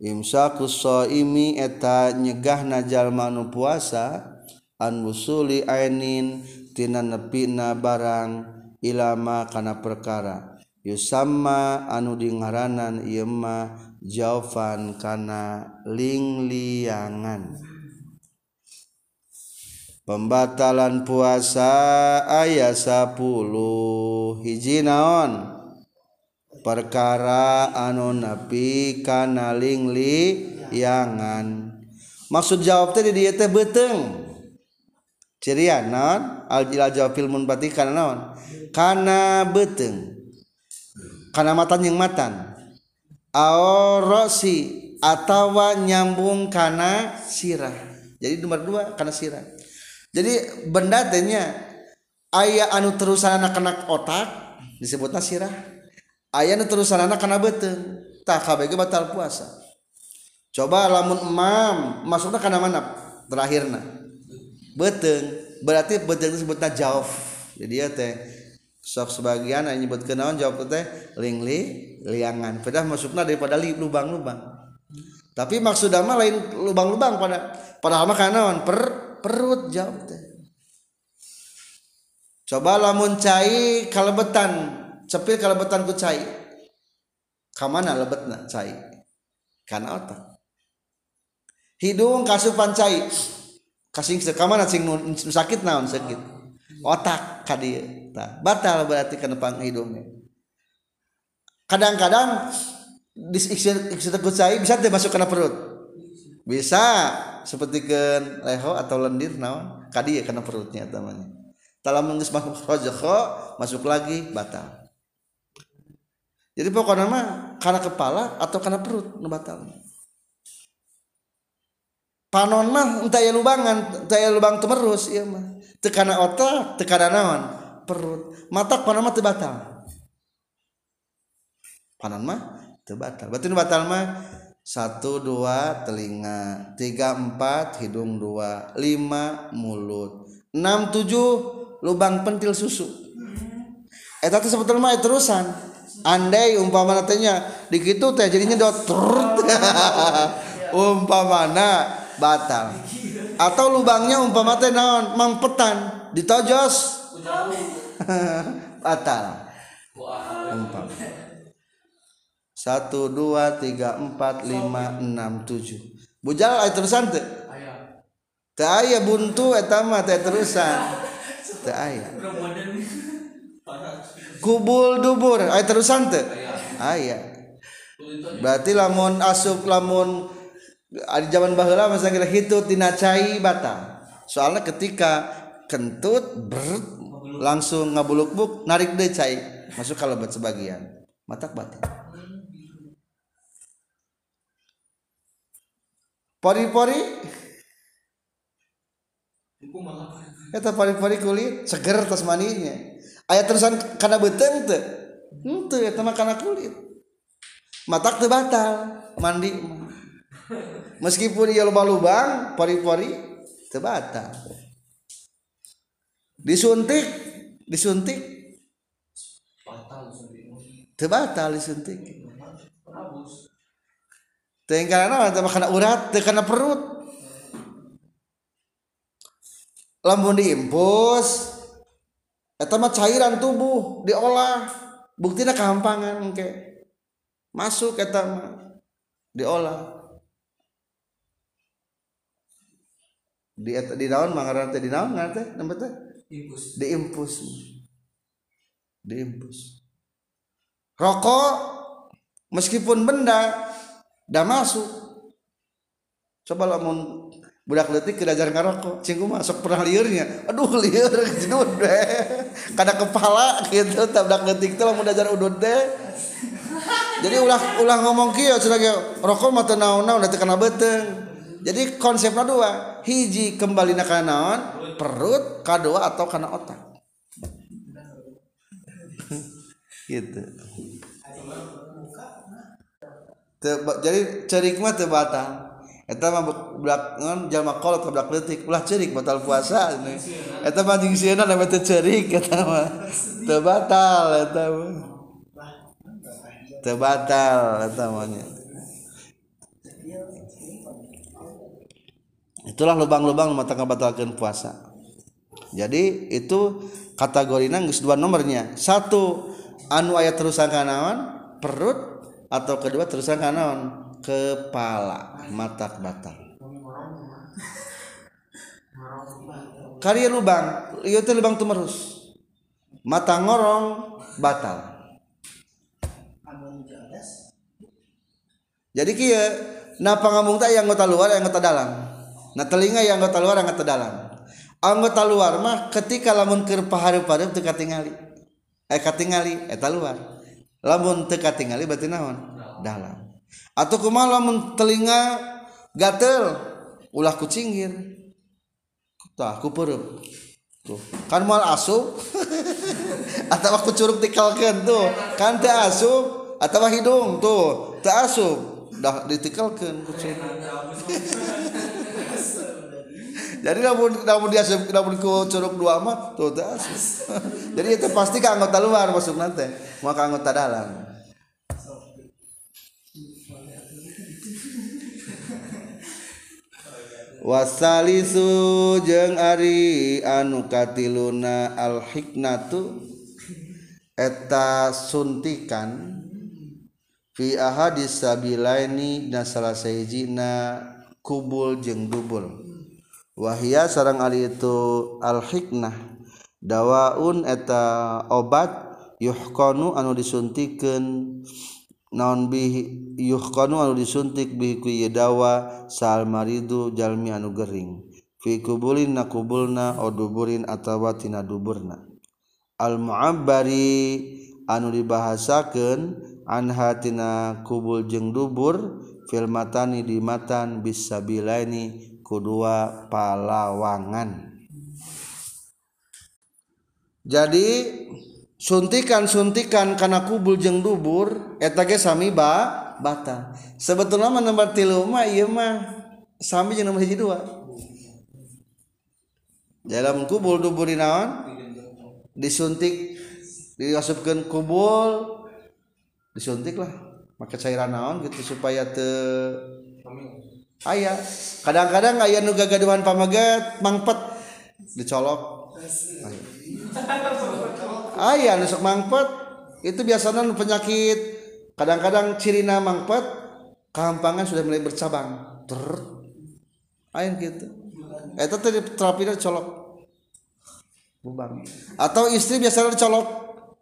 imsakusoimi eta nyegah najal manu puasa anwusuli ainin tina nepi na barang ilama kana perkara. Yusamma anu di ngaranan ieu mah jaufan kana lingliangan. Pembatalan puasa ayat 10 hiji naon? perkara anu nepi kana lingli yangan maksud jawab tadi dia teh beteng ceria naon? Al jawab filmun berarti kana naon? Kana beteng kana matan yang matan. Aorosi atawa nyambung kana sirah. Jadi nomor dua kana sirah. Jadi benda tanya ayah anu terusan anak-anak otak disebutnya sirah. Ayah anu terusan anak karena beteng tak kabeh batal puasa. Coba lamun emam masuknya karena mana terakhirnya beteng berarti beteng disebutnya jauh jadi ya teh sok sebagian yang nyebut kenaon jawab teh lingli liangan. Pedah masuknya daripada li lubang-lubang. Tapi maksud mah lain lubang-lubang pada pada mah kanaon per perut jawab teh. Coba lamun cai kalebetan cepil kalebetan ku cai. Kamana lebetna cai? Kana otak hidung kasupan cai. Kasing kamana sing sakit naon sakit otak kadieu batal berarti ke depan hidungnya. Kadang-kadang saya bisa masuk kena perut? Bisa. Seperti ke leho atau lendir naon? Kadi ya kena perutnya temannya dalam mengis masuk masuk lagi batal jadi pokoknya mah karena kepala atau karena perut nu batal. Panon mah entah ya lubangan entah ya lubang temerus iya mah. Tekana otak tekana naon? Perut. Mata panon mah batal. Panon mah batal. Berarti batal mah satu dua telinga tiga empat hidung dua lima mulut. Enam tujuh lubang pentil susu eta teh sebetulnya mah terusan. Andai umpama tanya di kitu teh jadinya dot umpamana batal. Atau lubangnya umpama teh naon mangpetan ditojos. Batal. Umpam satu dua tiga empat lima enam tujuh. Bujal ayat terusan teh? Teh ayah buntu etama teh terusan. Teh ayah kubul dubur. Ayat terusan teh? Ayah berarti lamun asup lamun di zaman bahula masa kita hitut tina cai batal soalnya ketika kentut ber langsung ngabuluk-buk narik deh cai. Masuk kalau buat sebagian. Matak batin pori-pori? Eta pori-pori kulit seger tas maninya ayat terusan karena beten tuh itu ya teman hmm, karena kulit. Matak tuh batal mandi. Meskipun ia lubang-lubang pori-pori tuh batal. Disuntik disuntik. Tuh batal disuntik. Tuh karena apa karena urat tuh karena perut. Lambung diimpus. Eta mah cairan tubuh diolah. Buktinya kehampangan ke masuk eta mah diolah. Di di naon mangaran teh di naon ngaran teh nembe teh? Impus diimpus. Diimpus. Rokok meskipun benda dah masuk. Coba lamun budak letik ke dajar ngarokok. Cinggu masuk pernah liurnya. Aduh liur gitu deh kada kepala gitu. Budak letik itu lamun dajar udut deh jadi ulah ulah ngomong kieu cenah rokok mah teu naon-naon da kena beteng jadi konsepnya dua hiji kembali na naon perut kedua atau karena otak. Gitu. Jadi cerik mah teu eta mah belak ngon jalma kolot ke belak leutik. Ulah cerik batal puasa ini. Eta mah jeung sieuna namanya teu cerik eta mah teu batal eta mah. Teu batal eta mah itulah lubang-lubang mata batalkan puasa. Jadi itu kategori geus dua nomornya satu anu ayat terusan kanaon perut atau kedua terusan kanaon kepala mata batal karya lubang iya teh lubang tumerus. Mata ngorong batal. Jadi kia napa ngomong tak yang anggota luar yang anggota dalam nah telinga yang anggota luar yang anggota dalam anggota luar mah ketika lamun keur pahareup-hareup teu katingali. Eh katingali eta luar. Lamun teu katingali berarti naon? Dalam atau kumalam telinga gatel ulah kucingir. Tah kuperup tuh kan mal asup. Atau aku curug tikalkan tuh. Kan teh asup atau hidung tuh. Teh asup. Dah ditikalkan kucing. Jadi namun namun dia namun ku curug dua mah tuh teh asup. Jadi itu pasti ke anggota luar masuk nanti maka anggota dalam wasalisu jeung Ari anu katiluna al-hiknatu eta suntikan fi ahadis sabilaini na salah sahijina kubul jeung dubul. Wahia sarang ari itu al-hiknah dawaun eta obat yuhkonu anu disuntikan. naon bi yuhqanu anu disuntik bihi ku dawa sal maridu jalmi anu gering. Fi kubulin nakubulna oduburin atawa tina duburna. Al muabbari anu dibahasakeun anha tina kubul jeung dubur fil matani di matan bisabilaini kedua palawangan. Jadi suntikan-suntikan karena kubul jeng dubur eta ge sami ba bata. Sebetulnya nomor tilu mah ieu mah sami jeung nomor hiji dua dalam kubul dubur di naon? Disuntik diasupkeun kubul disuntik lah make cairan naon gitu supaya te aya. Kadang-kadang aya nu gagaduhan pamaget mangpet dicolok ayah nusuk mangpet itu biasanya penyakit. Kadang-kadang cirina mangpet kehampangan sudah mulai bercabang. Ter ayah gitu. Itu tadi terapinya colok. Bubang. Atau istri biasanya dicolok.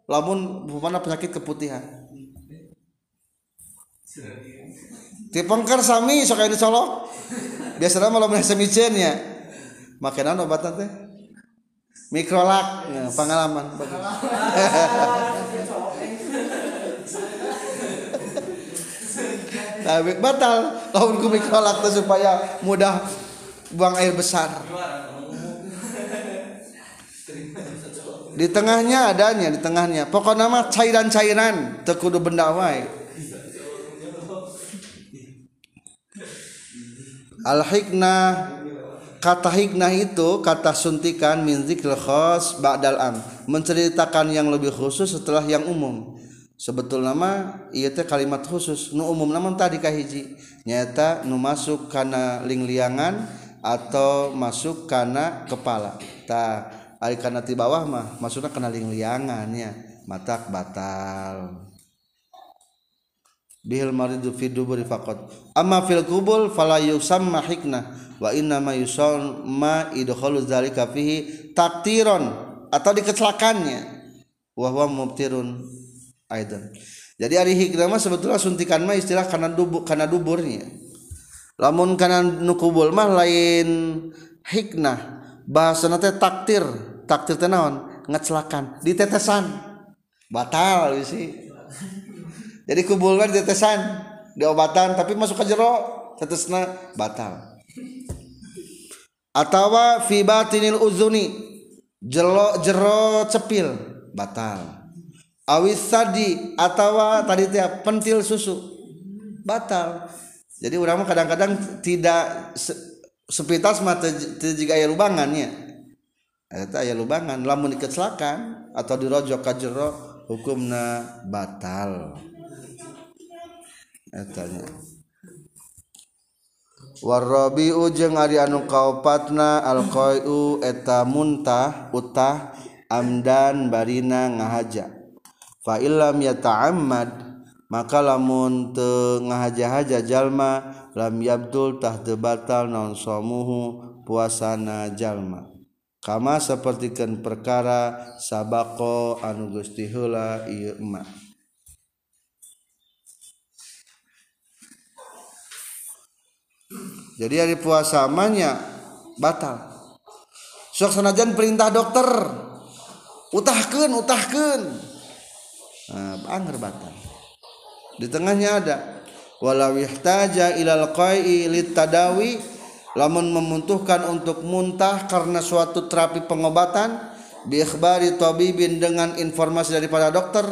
Lamun mana penyakit keputihan. Tipengker sami sok aya dicolok. Biasanya malah mulai semicen ya makanan obatan teh mikrolak. Ya, pengalaman. Tapi batal lawan ku mikrolak teh supaya mudah buang air besar. Di tengahnya adanya di tengahnya. Pokoknya mah cairan-cairan teu kudu benda wae. Al hiknah kata hiknah itu kata suntikan min zikril khas ba'dal am. Menceritakan yang lebih khusus setelah yang umum. Sebetul nama iya teh kalimat khusus. Nu umum namun tadi kahiji nyata nu masuk karena lingliangan atau masuk karena kepala. Ta ari kana ti bawah mah maksudnya kana lingliangannya matak batal. Bihil maridu fi duburi faqat. Amma fil kubul fala yusamma hikna wa inna ma yusal ma idkhalu dzalika fihi taktiron atau dikecelakannya. Wa huwa mubtirun aidan. Jadi ari hikna mah sebetulnya suntikan mah istilah karena dubur karena duburnya. Lamun karena nukubul mah lain hiknah bahasa nanti taktir. Taktir teh naon? Ngecelakan ditetesan. Batal sih jadi kubulnya di tetesan di obatan tapi masuk ke jero tetesna batal. Atau fi batinil uzuni jero jero cepil batal. Awis sadi atau tadi tiap pentil susu batal. Jadi orang kadang-kadang tidak sepintas mata jika aya lubangannya eta aya lubangan lamun dikecelakan atau dirojok ka jero hukumna batal etanya warrobiu jeung ari anu kaopatna alqau eta muntah utah amdan barina ngahaja. Fa illam yata'ammad maka lamun teu ngahaja-haja jalma lam yabdul tah teu batal naon somuhu puasana jalma. Kama sapertikeun perkara sabako anu gusti heula ieu emak. Jadi hari puasamanya batal. Sok sanajan perintah dokter. Utahkan utahkan nah, anger batal. Di tengahnya ada walau ihtaja ilal qai'i litadawi lamun membutuhkan untuk muntah karena suatu terapi pengobatan bi ikhbari tabibin dengan informasi daripada dokter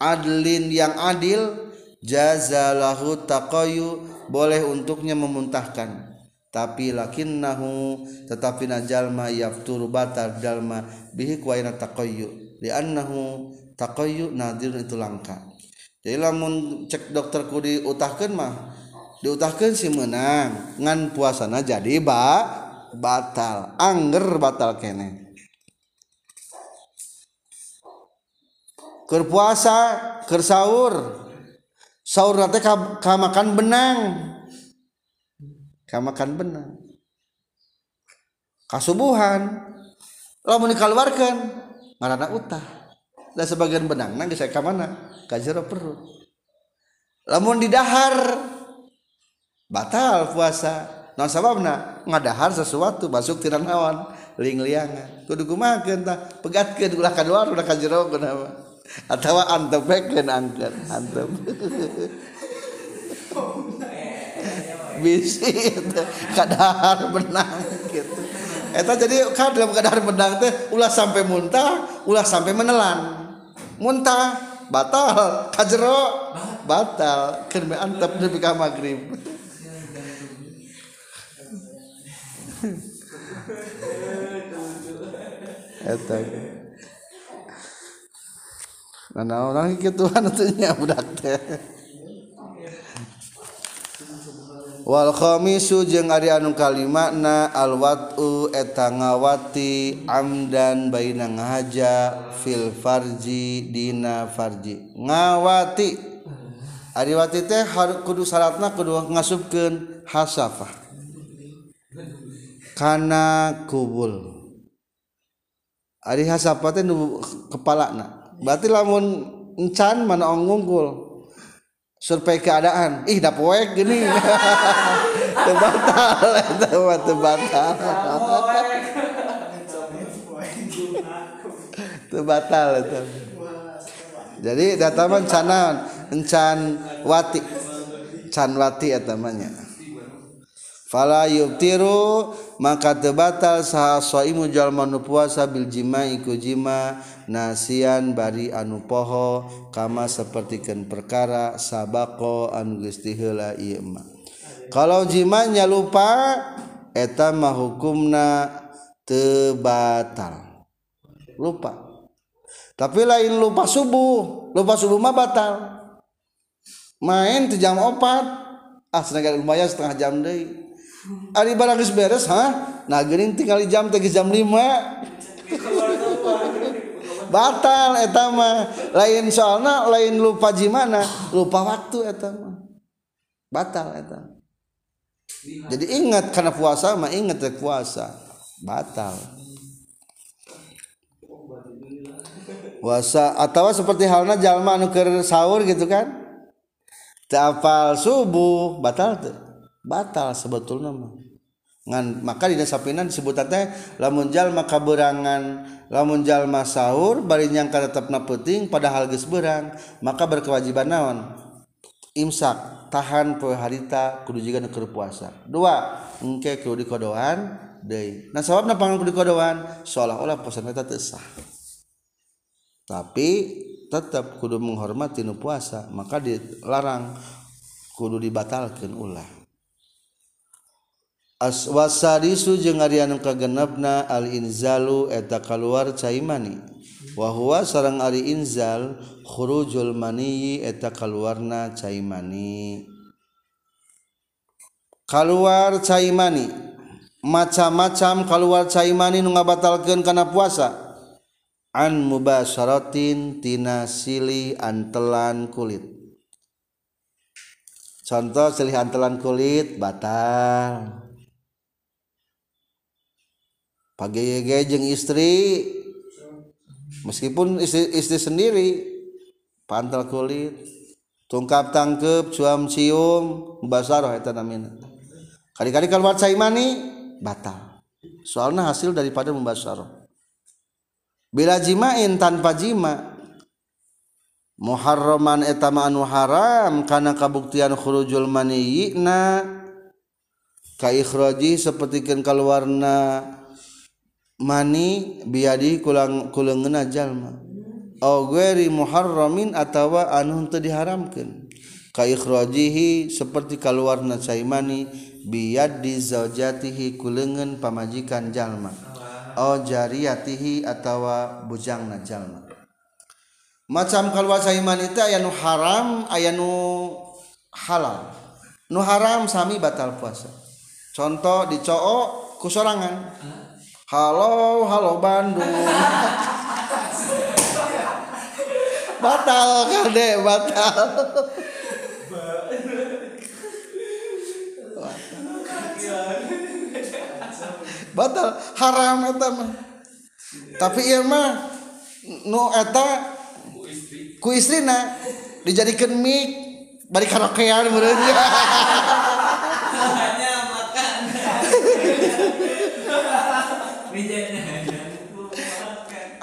adlin yang adil jazalahu taqayu boleh untuknya memuntahkan tapi lakinnahu tetapi najalma yafturu batal dalma bihi kuaina taqayyu. Li'annahu taqayyu nadir itu langka. Jadi lamun cek dokter ku diutahkeun mah diutahkeun si menang ngan puasana jadi ba batal. Angger batal kene. Keur puasa keur sahur. Sahur teh ka makan benang makan benang kasubuhan. Lamun dikeluarkan ngaranna utah. Dan sebagian benang nang saya ke mana? Ka perut. Lamun didahar batal puasa. Non sababna ngadahar sesuatu masuk tina naon ling liangan. Kudu kumakeun tah pegatkeun ulah ka luar ulah ka jero kenapa? Atawa antepkeun angkeun antep bisi kadar benang gitu. Eta jadi dalam kadar benang teh ulah sampai muntah ulah sampai menelan. Muntah batal. Kajero batal. Keur antep nepi ka magrib. Eta. Nah, orang gitu kan atunya budak teh. Walkhomisu jeung Ari anu kalimakna alwatu etangawati amdan baina ngahaja fil farji dina farji. Ngawati. Ariwati teh kudu syaratna kudu ngasupkeun hasafah. Kana kubul. Ari hasafah teh nu kepalana berarti lamun encan mana ongungkul survei keadaan. Ih dah poek gini. Tebatal tebatal tebatal tebatal itu jadi data man canan encan wati. Can wati atamanya fala yubtiru maka tebatal saha saimu jalma nu puasa bil jima iku jima nasian bari anu poho kama sapertikeun perkara sabako anu geus diheula ieu mah. Kalau jimanya lupa eta mah hukumna tebatal lupa. Tapi lain lupa subuh lupa subuh mah batal. Main tu jam opat ah lumayan setengah jam deh hari barang geus beres ha nah geuning tinggal jam teh jam 5 batal eta mah. Lain soalna lain lupa gimana lupa waktu eta mah. Batal eta. Jadi ingat karena puasa mah ingat ya puasa. Batal. Puasa atau seperti halnya jalma anu sahur gitu kan? Apal subuh batal tuh batal sebetulnya mah. Ngan maka di sapinan disebut teh lamun jalma kaberangan lamun jalma sahur bari nyangka tetepna penting padahal geus berang maka berkewajiban naon? Imsak tahan poe harita kudu juga keur puasa. Dua engke kudu dikodoan deui. Nah sababna pangan kudu dikodoan seolah-olah puasa eta teu sah. Tapi tetap kudu menghormati nu puasa maka dilarang kudu dibatalkan ulah aswasadisu jeung ari anu kagenepna al inzalu eta kaluar cai mani wa huwa sareng ari inzal khurujul mani eta kaluarna cai mani kaluar cai mani macam-macam kaluar cai mani nu ngabatalkeun kana puasa. An mubasharatin tina silih antelan kulit. Contoh silih antelan kulit batal. Pagi jeung istri. Meskipun istri, istri sendiri pantel kulit tungkap tangkep cuam cium mubasarah eta namina. Kali-kali keluar caimani batal. Soalnya hasil daripada mubasarah bila jimain tanpa jima muharraman etama anu haram karena kabuktian khurujul maniyina ka ikhraji sapertikeun kaluarna mani biadi kulang kulengen jalma au ghairi muharramin atawa anu teu diharamkeun. Ka ikhrajihi seperti kaluarna cai mani biadi zaujatihi kulengen pamajikan jalma au jariyatihi atawa bujangna jalma macam kalwa cai mani teh aya nu haram aya nu halal. Nu haram sami batal puasa. Contoh dicoo kusorangan halo halo Bandung. Batal kade batal. Batal haram eta mah. Tapi ieu mah nu eta ku istrina dijadikan mik bari karaokean meureun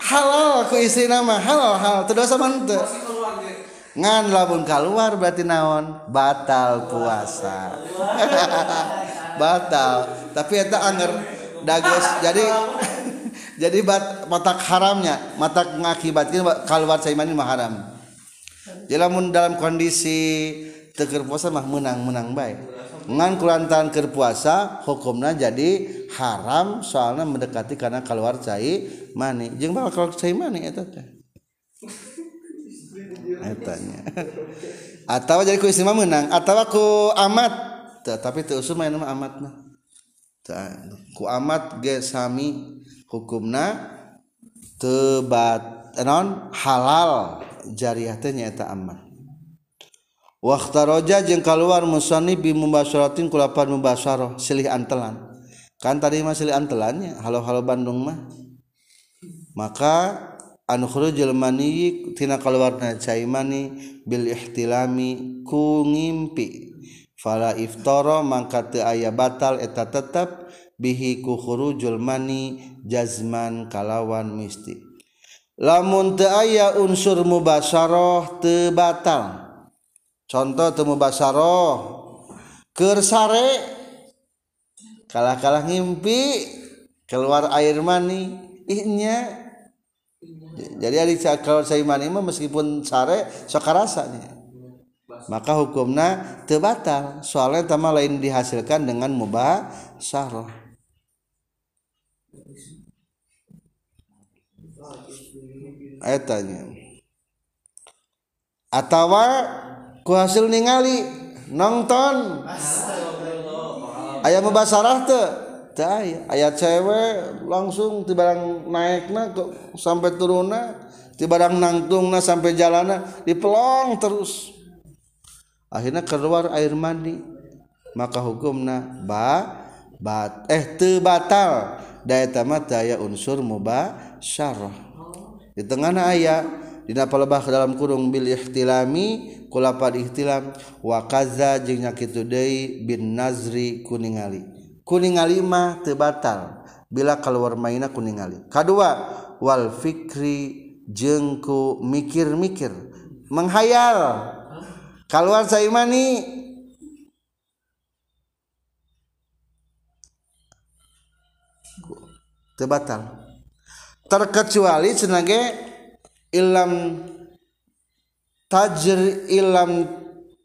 halal ku istrina mah halal halal teu dosa mah teu ngan lamun keluar berarti naon? Batal puasa. Batal. Tapi eta anger dagus jadi jadi bat, matak haramnya. Matak ngakibatkan keluar saiman mah haram. Jadi dalam kondisi teker puasa mah menang menang baik ngan kulantan ker puasa hukumnya jadi haram soalnya mendekati karena keluar cai mani. Jeung bakal keluar cai mani eta teh? Etanya. Atau jadi ku istri menang atau ku amat. Tapi teu usul main amat mah. Ku amat ge sami hukumna tebat non halal. Jariah teh amat roja jeng keluar musani bi mubasaratin kulapan mubasaroh silih antelan. Kan tadi mah silih antelannya halo halo Bandung mah. Maka anu khurujul mani tina keluarna cai mani bil ihtilami ku ngimpi. Fala iftara mangka teu aya batal eta tetep bihi ku khurujul mani jazman kalawan mistik lamun teu aya unsur mubasaroh teu batal. Contoh teu mubasyarah keur sare kalah-kalah ngimpi keluar air mani ihnya jadi ari kalau saya mani mah meskipun sare sok maka hukumna tebatal soalnya tama lain dihasilkan dengan mubah syarah ayatnya atau ku hasil ningali nonton. Ayam mubasarah tuh teh. Ayat cewek langsung ti barang naikna ke, sampai turunna ti barang nangtungna sampai jalana dipelong terus. Akhirnya keluar air mandi. Maka hukumna ba bat eh te batal. Daya tamat daya unsur muba syarah di tengah ayat dina palebah ke dalam kurung bil ihtilami kulapad ihtilam wa kaza jeung nyakitu deui bin nazri kuningali. Kuningali mah teu batal bila keluar maina kuningali. Kadua wal fikri jeung ku mikir-mikir menghayal. Keluar saimani teu batal. Terkecuali cenage ilam tajri ilam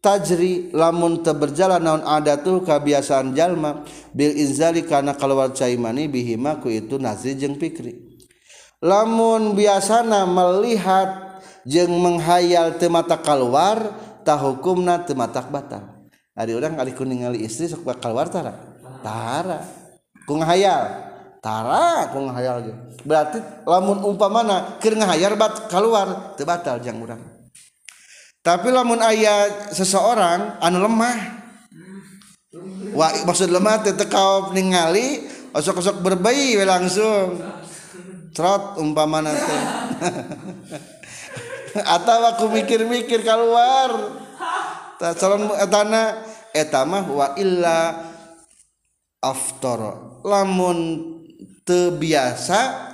tajri lamun teu berjalan naon adatuh kebiasaan jalma bil inzali karena keluar cai mani bihima ku itu nazri jeung pikri. Lamun biasana melihat jeung menghayal teu mata keluar tah hukumna teu matak batal. Ari urang kali ku ningali istri sok bakal war tara? Tara. Ku ngahayal. tara aku ngahayal ge. Berarti lamun umpamana keur ngahayal bat keluar teu batal jang urang. Tapi lamun aya seseorang anu lemah Wah, maksud lemah teh teu kaop ningali osok-osok berbayi we langsung. Trot umpamana teh. Atau aku mikir-mikir keluar calon etana etamah wa illa aftor lamun terbiasa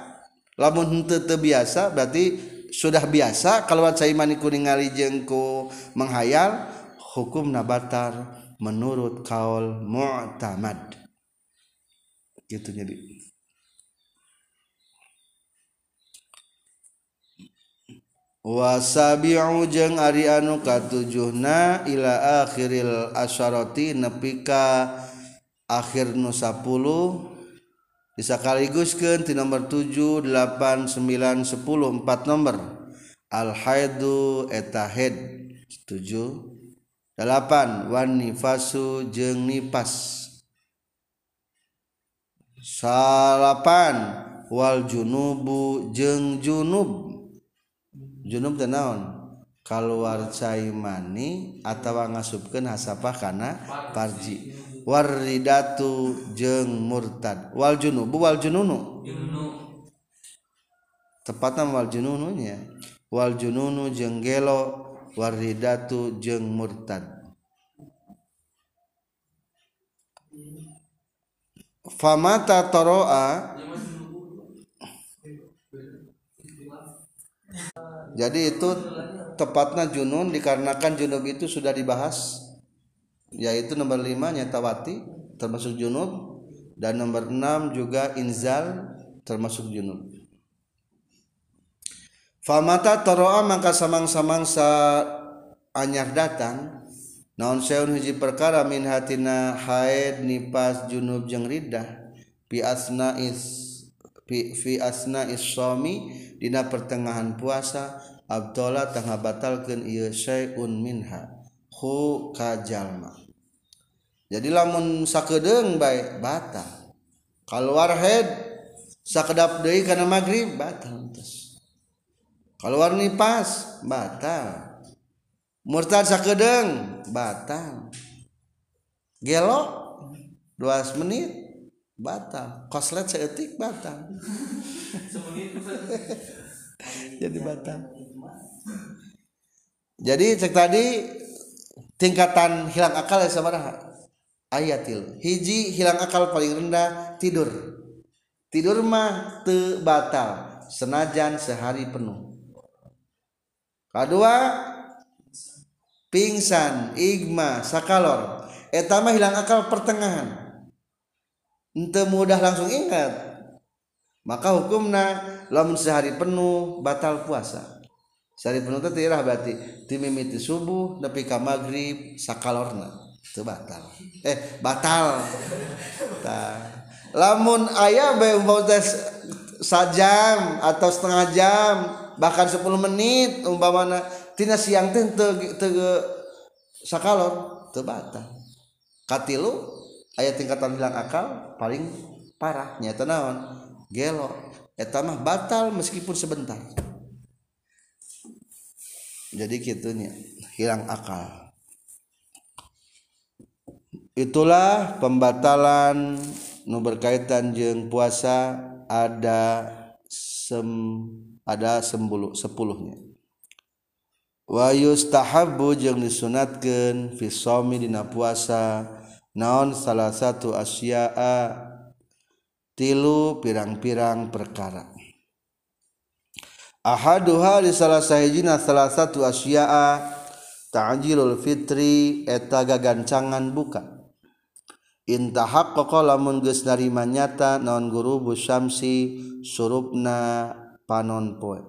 lamun terbiasa berarti sudah biasa kalau saya mani kuningali jengku menghayal hukum nabatar menurut kaul mu'tamad. Gitu jadi. Wasabi'u jeung ari anu katujuhna ila akhiril asyarati nepika akhir nu 10 disakaliguskeun ti nomor 7 8 9 10 4 nomor. Al haidu eta haid. 7 8 wan nifasu jeung nifas salapan wal junubu jeung junub. Junub teh naon? Kaluar cai mani atawa ngasupkeun hasapah kana parji. Waridatu jeng murtad. Wal junubu wal jununu. Tepatnya wal junununya. Wal jununu jeng gelo. Waridatu jeng murtad. Famata toroa. Jadi itu tepatnya junun dikarenakan junub itu sudah dibahas yaitu nomor 5 nyatawati termasuk junub dan nomor 6 juga inzal termasuk junub. Famata toroa maka samang-samang sa anyar datang naon seun hiji perkara min hatina haid nipas junub jeung ridah fi asna is fi, asna isomi dina pertengahan puasa abdullah tengah batalkeun ieu syai'un minha hu kajalma jadi lamun sakedeng baik batal. Keluar head sakedap deui karena maghrib batal terus keluar nipas batal. Murtad sakedeng batal. Gelo 2 menit batal. Koslet seetik batal. Jadi batal. Jadi cek tadi tingkatan hilang akal ya sabaraha ayatil. Hiji hilang akal paling rendah tidur. Tidur mah te batal senajan sehari penuh. Kedua pingsan igma sakalor. Etama hilang akal pertengahan. Ente mudah langsung ingat. Maka hukumna lamun sehari penuh batal puasa sari penuntut tirah berarti timimiti subuh nepi ka maghrib sakalorna. Itu batal. Eh batal. Ta. lamun ayah bae sajam atau setengah jam bahkan 10 menit umpamana tina siang teh teu sakalor teu batal. Katilu ayat tingkatan hilang akal paling parah nyata naon? Gelo. Eta mah batal meskipun sebentar. Jadi gitunya hilang akal. Itulah pembatalan nu berkaitan jeng puasa ada sem ada sembulu sepuluhnya. Wa yustahabbu jeung disunatkeun fi dina puasa naon salah satu asya'a tilu pirang-pirang perkara Ahaduha di salah sahijina salah satu asyaa ta'jilul fitri eta gagancangan buka. Intahak koko lamun geus narima nyata naon guru bu syamsi surupna panon poe.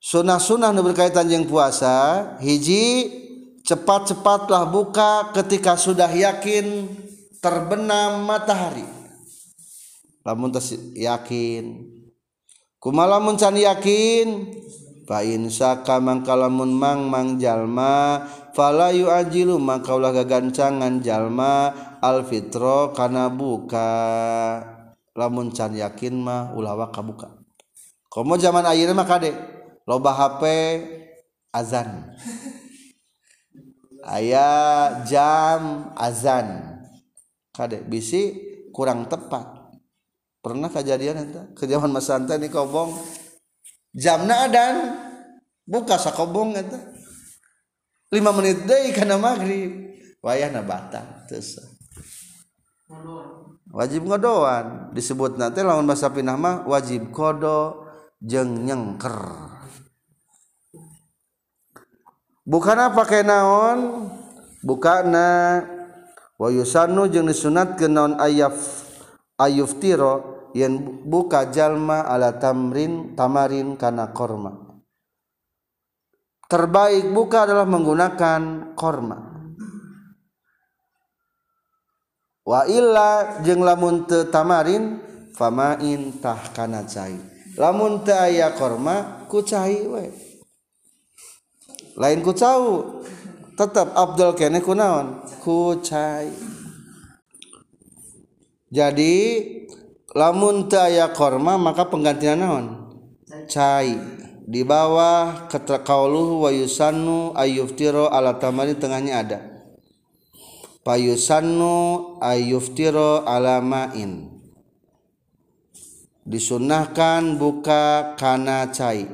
Sunah-sunah nu berkaitan jeung puasa, hiji cepat-cepatlah buka ketika sudah yakin terbenam matahari. Lamun yakin kumalamun can yakin fa insaka mangkalamun mang mang jalma fala yu'ajilu maka ulah gagancangan jalma al fitro kana buka. Lamun can yakin mah ulah waka buka komo zaman ayeuna mah kade loba HP azan. Ayah jam azan. Kade bisi kurang tepat pernah kejadian itu? Kejauhan mas santai ini kobong. Jamna dan buka sakobong itu. Lima menit deh karena maghrib. Wayah nabatan terus wajib ngodoan. Disebut nanti lawan bahasa pinah mah wajib kodo jeng nyengker. Bukana pakai naon? Bukana. Wayusanu jeng disunat ke naon ayaf ayuftiro. Yang buka jalma ala tamrin tamarin kana korma. Terbaik buka adalah menggunakan korma. Wa illa jeung lamun teu tamarin famain tah kana cai. Lamun teu aya korma ku cai we. Lain ku tahu tetap Abdul kene kunaon kucai jadi lamun teu aya korma maka penggantian naon? Cai. Di bawah kata kauluhu wa yusannu ayuftiro ala tamani tengahnya ada. Payusannu ayuftiro ala ma'in. Disunahkan buka kana cai.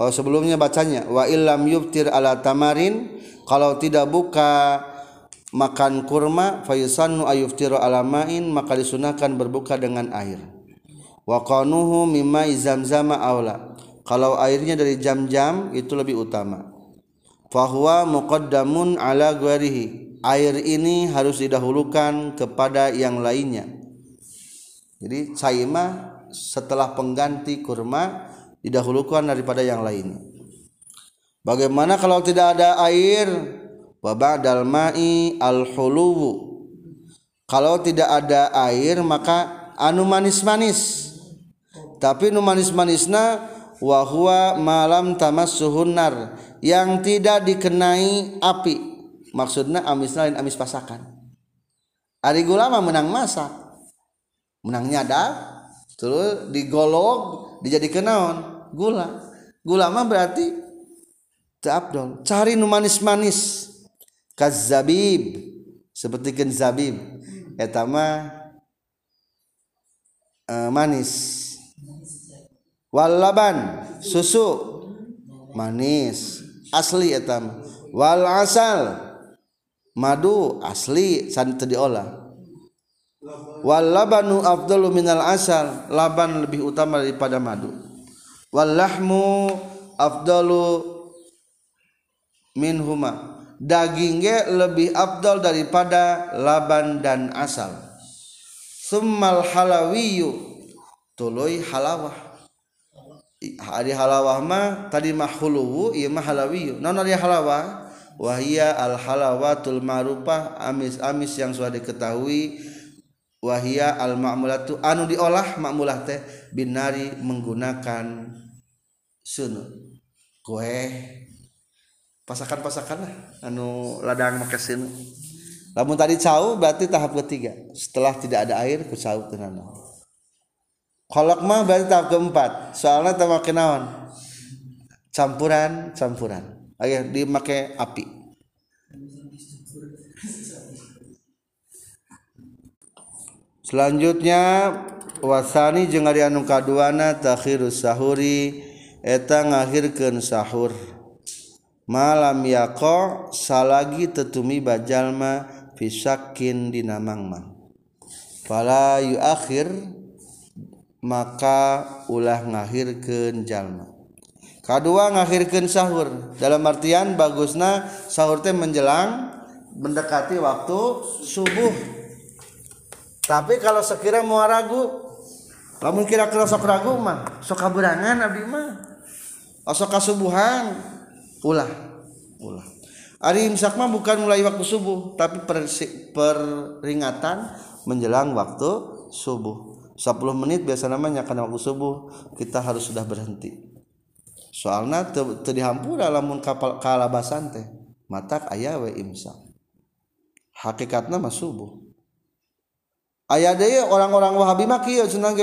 Oh sebelumnya bacanya wa illam yubtir ala tamarin kalau tidak buka makan kurma fayusannu ayuftiru ala ma'in maka disunahkan berbuka dengan air. Wa qanuhu mimma zamzama aula. Kalau airnya dari jam-jam itu lebih utama. Fahuwa muqaddamun ala ghairihi air ini harus didahulukan kepada yang lainnya. Jadi caima setelah pengganti kurma didahulukan daripada yang lainnya. Bagaimana kalau tidak ada air wa ba'dal ma'i al huluwu kalau tidak ada air maka anu manis-manis. Tapi nu manis-manisna wa huwa malam tamassuhun nar. Yang tidak dikenai api. Maksudnya amis lain amis pasakan. Ari gula mah menang masak. Menang nyadap terus digolok dijadikan naon? Gula. Gula mah berarti cari nu manis-manis kazabib seperti kan zabib eta mah e, manis. Walaban susu. Manis. Asli eta wal asal. Madu asli. San diolah. Wal labanu afdalu minal asal. Laban lebih utama daripada madu. Wal lahmu afdalu minhuma dagingnya lebih afdal daripada laban dan asal. Summal halawiyu tuluy halawah. Hari halawah mah tadi mah huluwu ieu mah halawiyu. Naon ari halawah? Wahia al halawatul marufah amis-amis yang sudah diketahui. Wahia al ma'mulatu anu diolah ma'mulah teh binari menggunakan sunu kue pasakan-pasakan lah. Anu ladang make sunu namun tadi cau berarti tahap ketiga. Setelah tidak ada air ku cau tenan kolak mah berarti tahap keempat. Soalnya tema kenawan campuran campuran. Ayo dimakai api. Selanjutnya wasani jeung ari anu kaduana takhirus sahuri eta ngahirkeun sahur malam yako salagi tetumi bajalma fisakin dinamangmang pala yu akhir maka ulah ngahirkeun jalma. Kedua ngahirkeun sahur. Dalam artian bagusna sahur teh menjelang mendekati waktu subuh. Tapi kalau sekira mau ragu lamun kira-kira sok ragu mah sok kaburangan abdi mah. Sok kasubuhan. Ulah. Ulah. Ari imsak mah bukan mulai waktu subuh tapi per, peringatan menjelang waktu subuh. 10 menit biasa namanya karena waktu subuh kita harus sudah berhenti. Soalnya teu dihampura lamun kapal kalabasan teh matak aya we imsak. Hakikatna mah subuh. Aya deh orang-orang Wahabi maki senang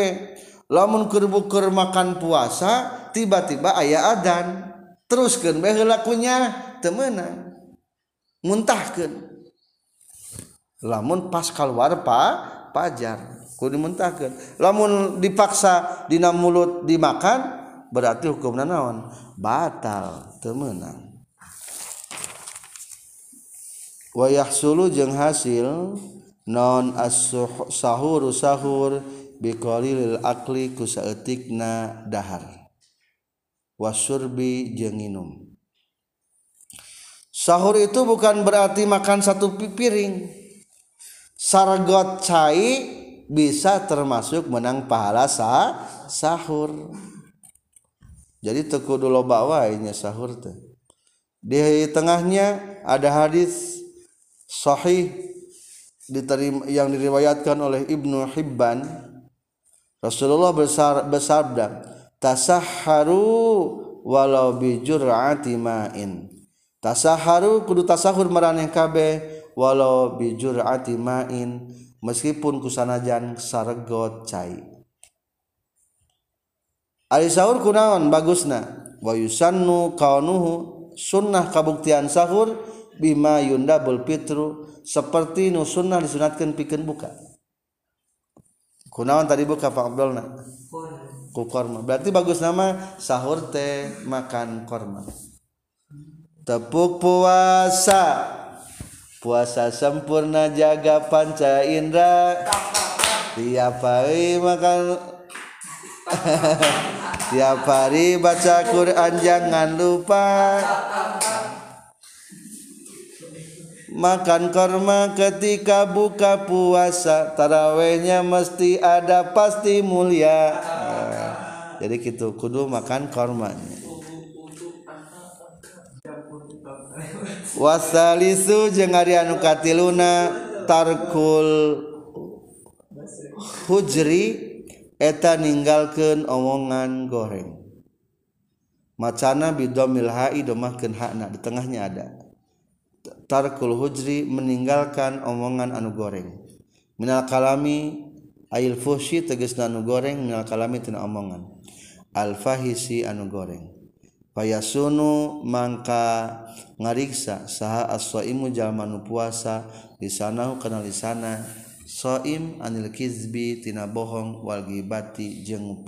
lamun kerbuker makan puasa tiba-tiba ayah adan teruskan lakunya temenan muntahkan. Lamun pas keluar pak pajar. Kudu dimuntahkan. Lamun dipaksa dina mulut dimakan berarti hukum naon? Batal temenang. Wayah sulu jeng hasil non as sahur sahur biqalilil akli ku saeutikna dahar wasurbi jeung minum sahur itu bukan berarti makan satu piring sargot cai bisa termasuk menang pahala sah, sahur. Jadi tekudu loba wae sahur teh. Di tengahnya ada hadis sahih diterima yang diriwayatkan oleh Ibnu Hibban. Rasulullah besar bersabda tasaharu walau bijur'ati ma'in. Tasaharu kudu tasahur maraneh kabeh walau bijur'ati ma'in meskipun kusanajan saregot cai. Ari sahur kunaon bagusna. Wa yusannu kaunuhu sunnah kabuktian sahur bima yundabul fitru seperti nu sunnah disunatkan pikeun buka. Kunaon tadi buka Pak Abdulna? Ku korma. Berarti bagus nama sahur teh makan korma. Tepuk puasa. Puasa sempurna jaga panca indra. Tiap hari makan. Tiap hari baca Quran jangan lupa. Makan korma ketika buka puasa. Tarawehnya mesti ada pasti mulia jadi gitu kudu makan kormanya wasalisu jeung ari anu katiluna tarkul hujri eta ninggalkeun omongan goreng. Macana bidomil hai domahkeun hakna di tengahnya ada. Tarkul hujri meninggalkan omongan anu goreng. Minal kalami ail fuhsi tegesna anu goreng minal kalami tina omongan. Al fahisi anu goreng. Payasunu mangka ngariksa saha as-saimu jalma nu puasa lisanahu kana lisana soim anil kizbi tina bohong wal ghibati jeung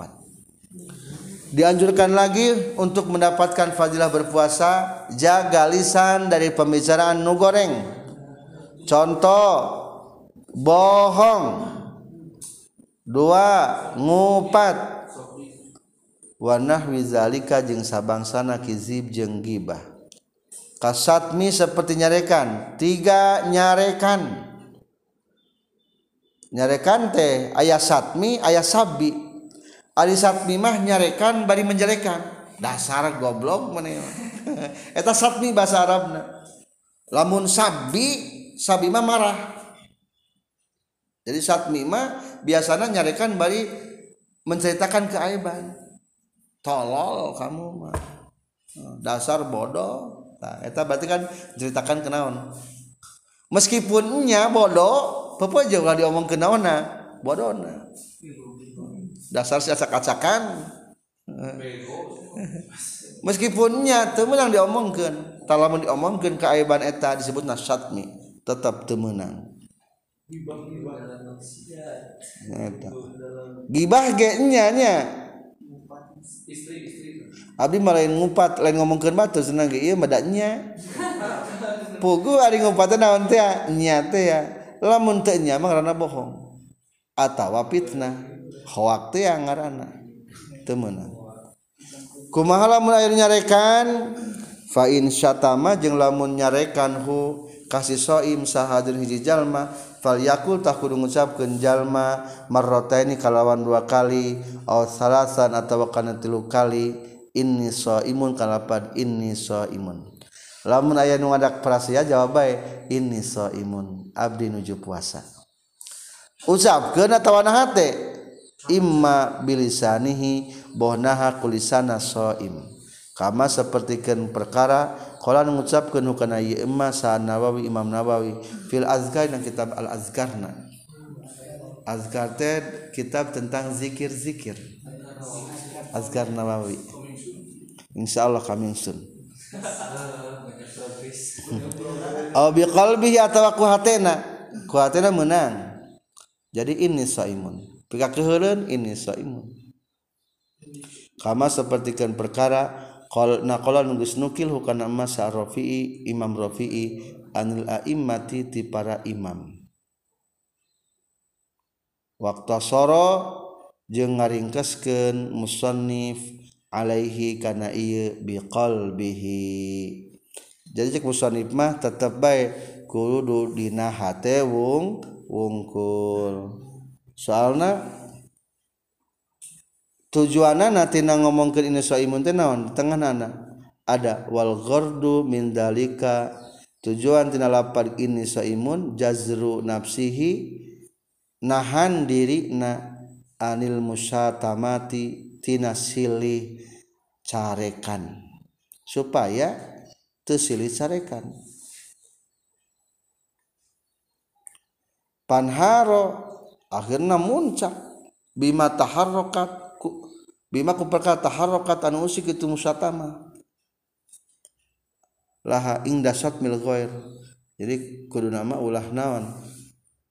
dianjurkan lagi untuk mendapatkan fadilah berpuasa jaga lisan dari pembicaraan nu goreng. Contoh bohong dua ngupat. Wanah wizalika jeung sabangsana kizib jeung gibah. Kasatmi seperti nyarekan. Tiga nyarekan. Nyarekan teh ayah satmi ayah sabi ari satmi mah nyarekan bari menjelekan. Dasar goblok mana eta satmi bahasa Arabna. Lamun sabi sabi mah marah. Jadi satmi mah biasanya nyarekan bari menceritakan keaiban. Tolol kamu mah. Dasar bodoh. Nah, eta berarti kan ceritakan kenaon meskipunnya bodoh papa juga diomong ke naona bodona dasar si acak-acakan. Meskipunnya temenang diomongkan talamun diomongkan keaiban eta disebut nasyatmi tetap temenang gibah ge nya. Nya Abdi malah ngupat lain ngomongkeun batu senang ge. Ieu medaknya pugu ari ngupat naon teh nya teh ya. Lamun teu nya mah ngaranna bohong. Atawa fitnah. Hoak teh yang ngaranna. Teu meunang. Kumaha lamun nyarekan? Fa in syatama jeung lamun nyarekan hu kasih soim sahadur hiji jalma fal yakul tak kudu ngucapkeun jalma marrataini kalawan dua kali aw salasan atawa kana tilu kali inni soimun kalapan inni soimun. Lamun aya nu ngadak prasia jawab bae inni soimun abdi nuju puasa. Ucapkeun atawa naha imma bilisanihi bohnaha kulisana soim. Kama sapertikeun perkara qala ngucapkeun hukana ieu imma sa Nawawi Imam Nawawi. Fil azkar dan kitab al azkarna azkar teh kitab tentang zikir-zikir. Azkar Nawawi. Insya Allah kami sun Oh biqalbihi atau ku hatena ku hatena menang. Jadi ini saimun. Pika keheureun ini saimun. Kama sepertikan perkara Qal naqala nunggus nukil hukana emas Rafi'i Imam Rafi'i anil a'immati ti para imam. Waktu soro jeung ngaringkeskeun musannif alaihi kana ieu biqalbihi. Jadi cek musannif mah tetep bae kudu dina hate wung wungkul. Soalna tujuanna tina ngomongkeun ini saimun teh naon? Nana. Ada wal ghardu min dalika tujuan tina lapar ini saimun jazru nafsihi nahan diri na anil musyatamati tina silih carekan. Supaya tersilih carekan. Panharo akhirnya muncak. Bima taharrokat bima ku perkara taharrokat anu usik itu musatama. Laha ing dasat mil ghair. Jadi kudu nama ulah naon.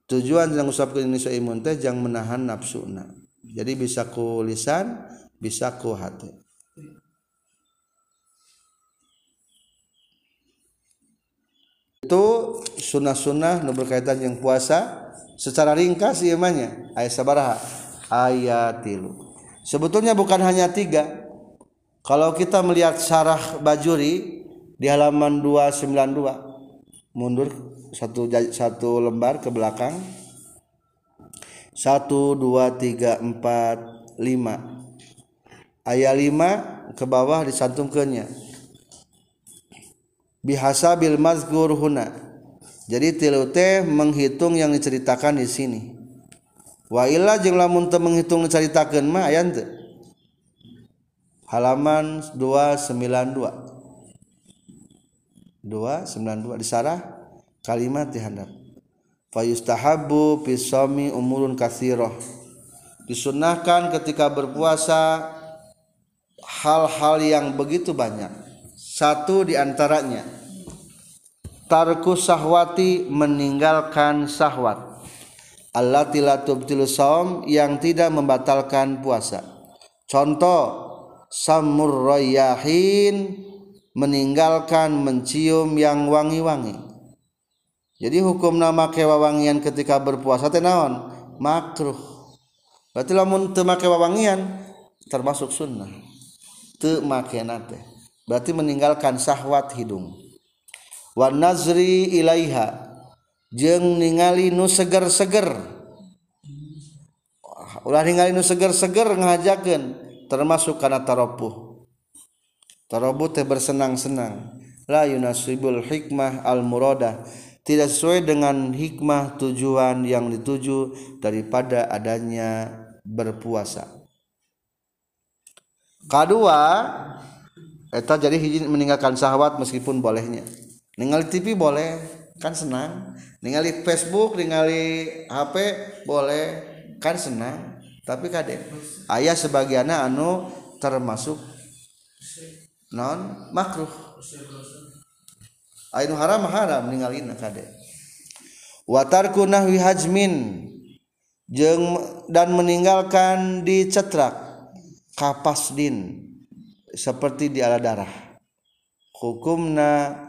Tujuan yang usapkeun ini saimun teh jang menahan nafsuna jadi bisa ku lisan bisa ku hati. Itu sunnah-sunnah nu berkaitan yang puasa. Secara ringkas imannya ayat sabaraha? Ayat tilu sebetulnya bukan hanya tiga. Kalau kita melihat syarah bajuri di halaman 292 mundur satu satu lembar ke belakang. Satu dua tiga empat lima. Ayat lima ke bawah disantumkannya. Bihasa bil mazgur jadi tilu teh menghitung yang diceritakan di sini wa illa jeung lamun teu menghitung diceritakeun mah aya teu halaman 292 292 disarah kalimat di handap. Fayustahabu pisami umurun kasiroh disunahkan ketika berpuasa hal-hal yang begitu banyak. Satu di antaranya tarku sahwati meninggalkan sahwat Allah saum yang tidak membatalkan puasa. Contoh samurroyahin meninggalkan mencium yang wangi-wangi. Jadi hukum nama kewawangian ketika berpuasa teh naon? Makruh. Berarti lamun teu make wawangian termasuk sunnah. Teu make nate. Berarti meninggalkan sahwat hidung. Wa nazri ilaiha jeung ningali nu seger-seger. Ulah ningali nu seger-seger ngajakeun termasuk kana taropuh. Tarobuh teh bersenang-senang. La yunasibul hikmah al muradah tidak sesuai dengan hikmah tujuan yang dituju daripada adanya berpuasa. Kedua, eta jadi hiji meninggalkan syahwat meskipun bolehnya. Ningali TV boleh, kan senang. Ningali Facebook ningali HP boleh. Kan senang. Tapi kade ayah sebagian anu termasuk non makruh. Ainu haram haram ningalina kade. Watarku nahwi hajmin jeng dan meninggalkan di cetrak kapas din seperti di ala darah. Hukumna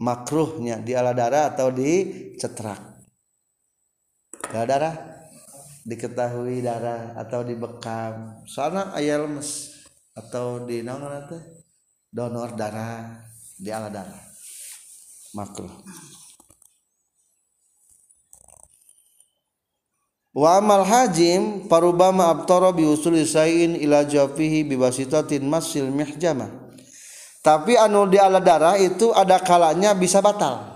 makruhnya di ala darah atau di cetrak? Ala darah? Diketahui darah atau dibekam. Soalnya ayat lemes. Atau di naon donor darah di ala darah. Makruh. Wa amal hajim parubama abtara bi usuli sayin ila jafihi bi wasitatin masil mihjamah tapi anu di ala darah itu ada kalanya bisa batal.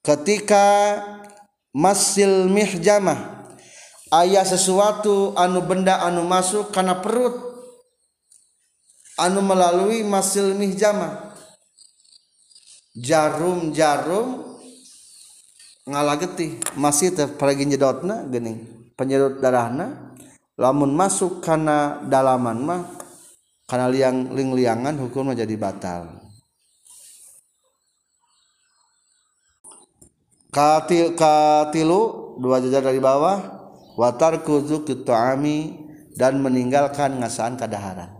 Ketika masil mihjamah ayah sesuatu anu benda anu masuk karena perut anu melalui masil mihjamah. Jarum-jarum ngalageti masih teh paragi nyedotna gening penyedot darahna lamun masuk karena dalaman mah karena liang ling-liangan hukumnya jadi batal. Katil katilu dua jajar dari bawah watar kuzuk ami dan meninggalkan ngasaan kadaharan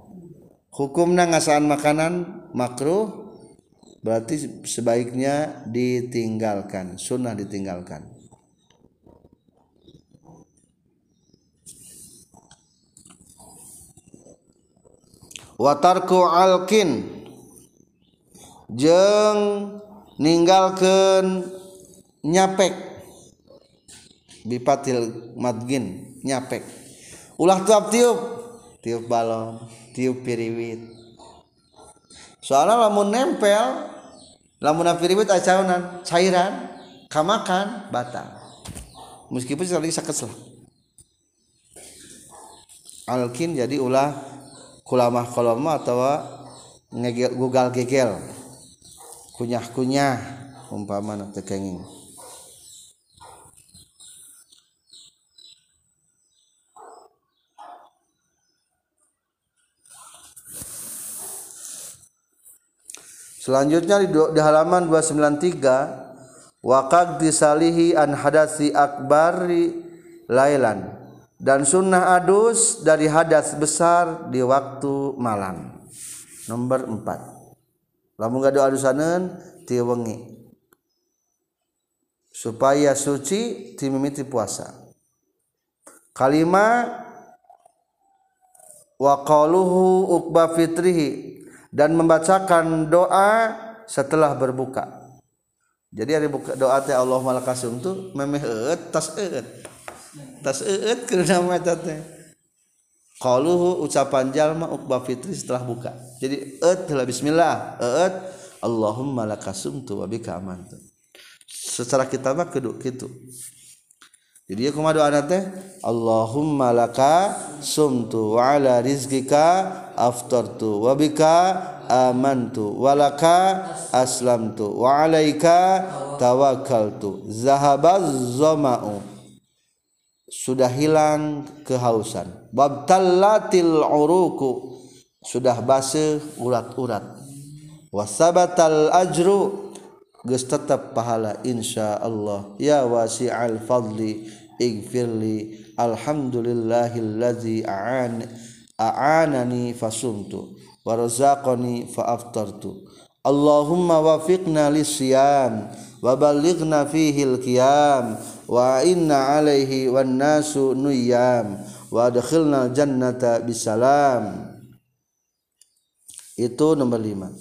hukumnya ngasaan makanan makruh berarti sebaiknya ditinggalkan sunnah ditinggalkan watarku alkin jeng ninggalkan nyapek. Bipatil madgin nyapek. Ulah tiup tiup. Tiup balon tiup piriwit. Soalnya lamun nempel lamun firibit acaunan cairan kamakan batal. Meskipun sekali sakit lah. Alkin jadi ulah kulamah koloma atau gugal gegel. Kunyah kunyah umpama nak tekenging. Selanjutnya di, di halaman 293 waqad disalihi an hadasi akbari lailan dan sunnah adus dari hadas besar di waktu malam. Nomor 4. Lamun gado adusaneun ti wengi. Supaya suci ti mimiti puasa. Kalima wa qaluhu fitrihi dan membacakan doa setelah berbuka. Jadi hari buka doa teh Allah malakasum tuh memeh tas eut. Tas eut keur nama eta teh. Qaluhu ucapan jalma ukba fitri setelah buka. Jadi eut lah bismillah, eut Allahumma lakasumtu wa bika amantu. Secara kita mah kudu kitu. jadi aku madu anak teh Allahumma laka sumtu wa ala rizkika aftartu wa bika amantu walaka aslamtu wa alaika tawakkaltu zahabaz zama'u sudah hilang kehausan. Babtallatil uruku sudah basuh urat-urat. Wasabatal ajru geus tetap pahala insya Allah ya wasi'al fadli igfirli alhamdulillahillazi a'an a'anani fasumtu warzaqani faaftartu. Allahumma wafiqna lisyam wa ballighna fihi alqiyam wa inna alaihi wan nasu nuyam. Wa adkhilna jannata bisalam. Itu nomor 5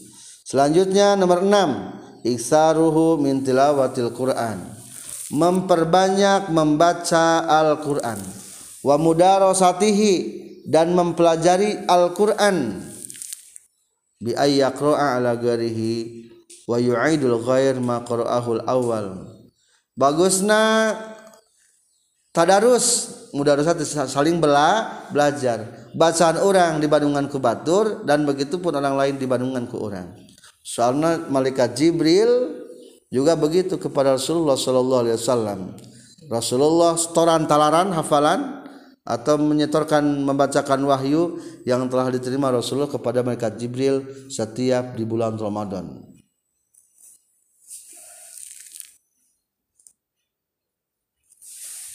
selanjutnya nomor 6 iksaruhu min tilawatil Quran. Memperbanyak membaca Al-Quran. Wa mudarasatihi dan mempelajari Al-Quran. Bi ayyaqra'a ala garihi wa yu'idul ghair ma qara'ahul awal bagusna tadarus. Mudarasat saling bela belajar. Bacaan orang dibandingkan ku batur dan begitu pun orang lain dibandingkan ku orang. Soalnya malaikat Jibril juga begitu kepada Rasulullah Shallallahu Alaihi Wasallam. Rasulullah setoran talaran hafalan atau menyetorkan membacakan wahyu yang telah diterima Rasulullah kepada malaikat Jibril setiap di bulan Ramadan.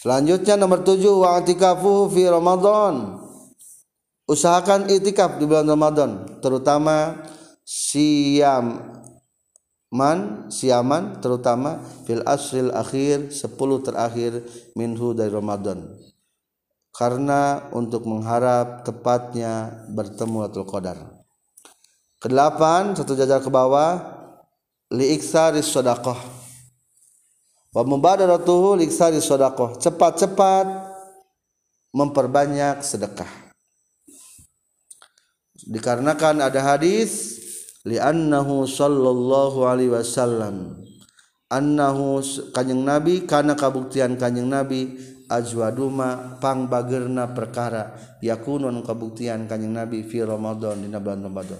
Selanjutnya nomor tujuh wa atikafu fi Ramadan. Usahakan itikaf di bulan Ramadan, terutama siam man siaman terutama fil asril akhir 10 terakhir minhu dari Ramadan. Karena untuk mengharap tepatnya bertemu Lailatul Qadar. Kedelapan, satu jajar ke bawah, li iksaris sedekah wa mubadaratuhu liksari sedekah cepat-cepat memperbanyak sedekah. Dikarenakan ada hadis li'annahu sallallahu alaihi wasallam. Annahu kanjeng nabi karena kabuktian kanjeng nabi ajwaduma pang bagerna perkara. Yakunun kabuktian kanjeng nabi fi ramadan di bulan ramadan.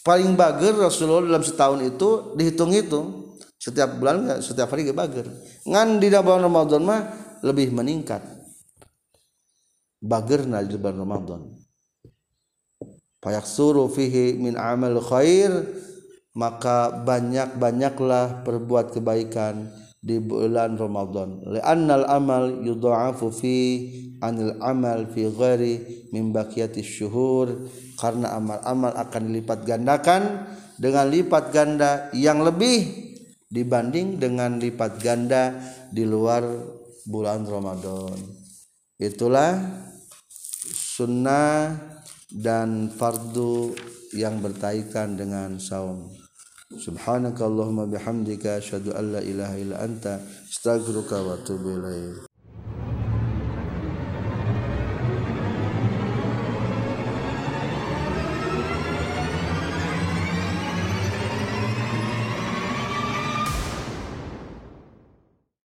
Paling bager Rasulullah dalam setahun itu dihitung itu setiap bulan setiap hari bager ngan di bulan Ramadan mah lebih meningkat. Bagerna di bulan Ramadan. Payak suruh fihi min amal khair maka banyak-banyaklah perbuat kebaikan di bulan Ramadan. Li'annal amal yudha'afu fi anil amal fi ghairi min baqiyati syuhur. Karena amal-amal akan dilipat gandakan dengan lipat ganda yang lebih dibanding dengan lipat ganda di luar bulan Ramadan. Itulah sunnah dan fardu yang berkaitan dengan saum. Subhanakallahumma bihamdika asyhadu an la ilaha illa anta astaghfiruka wa atubu ilaik.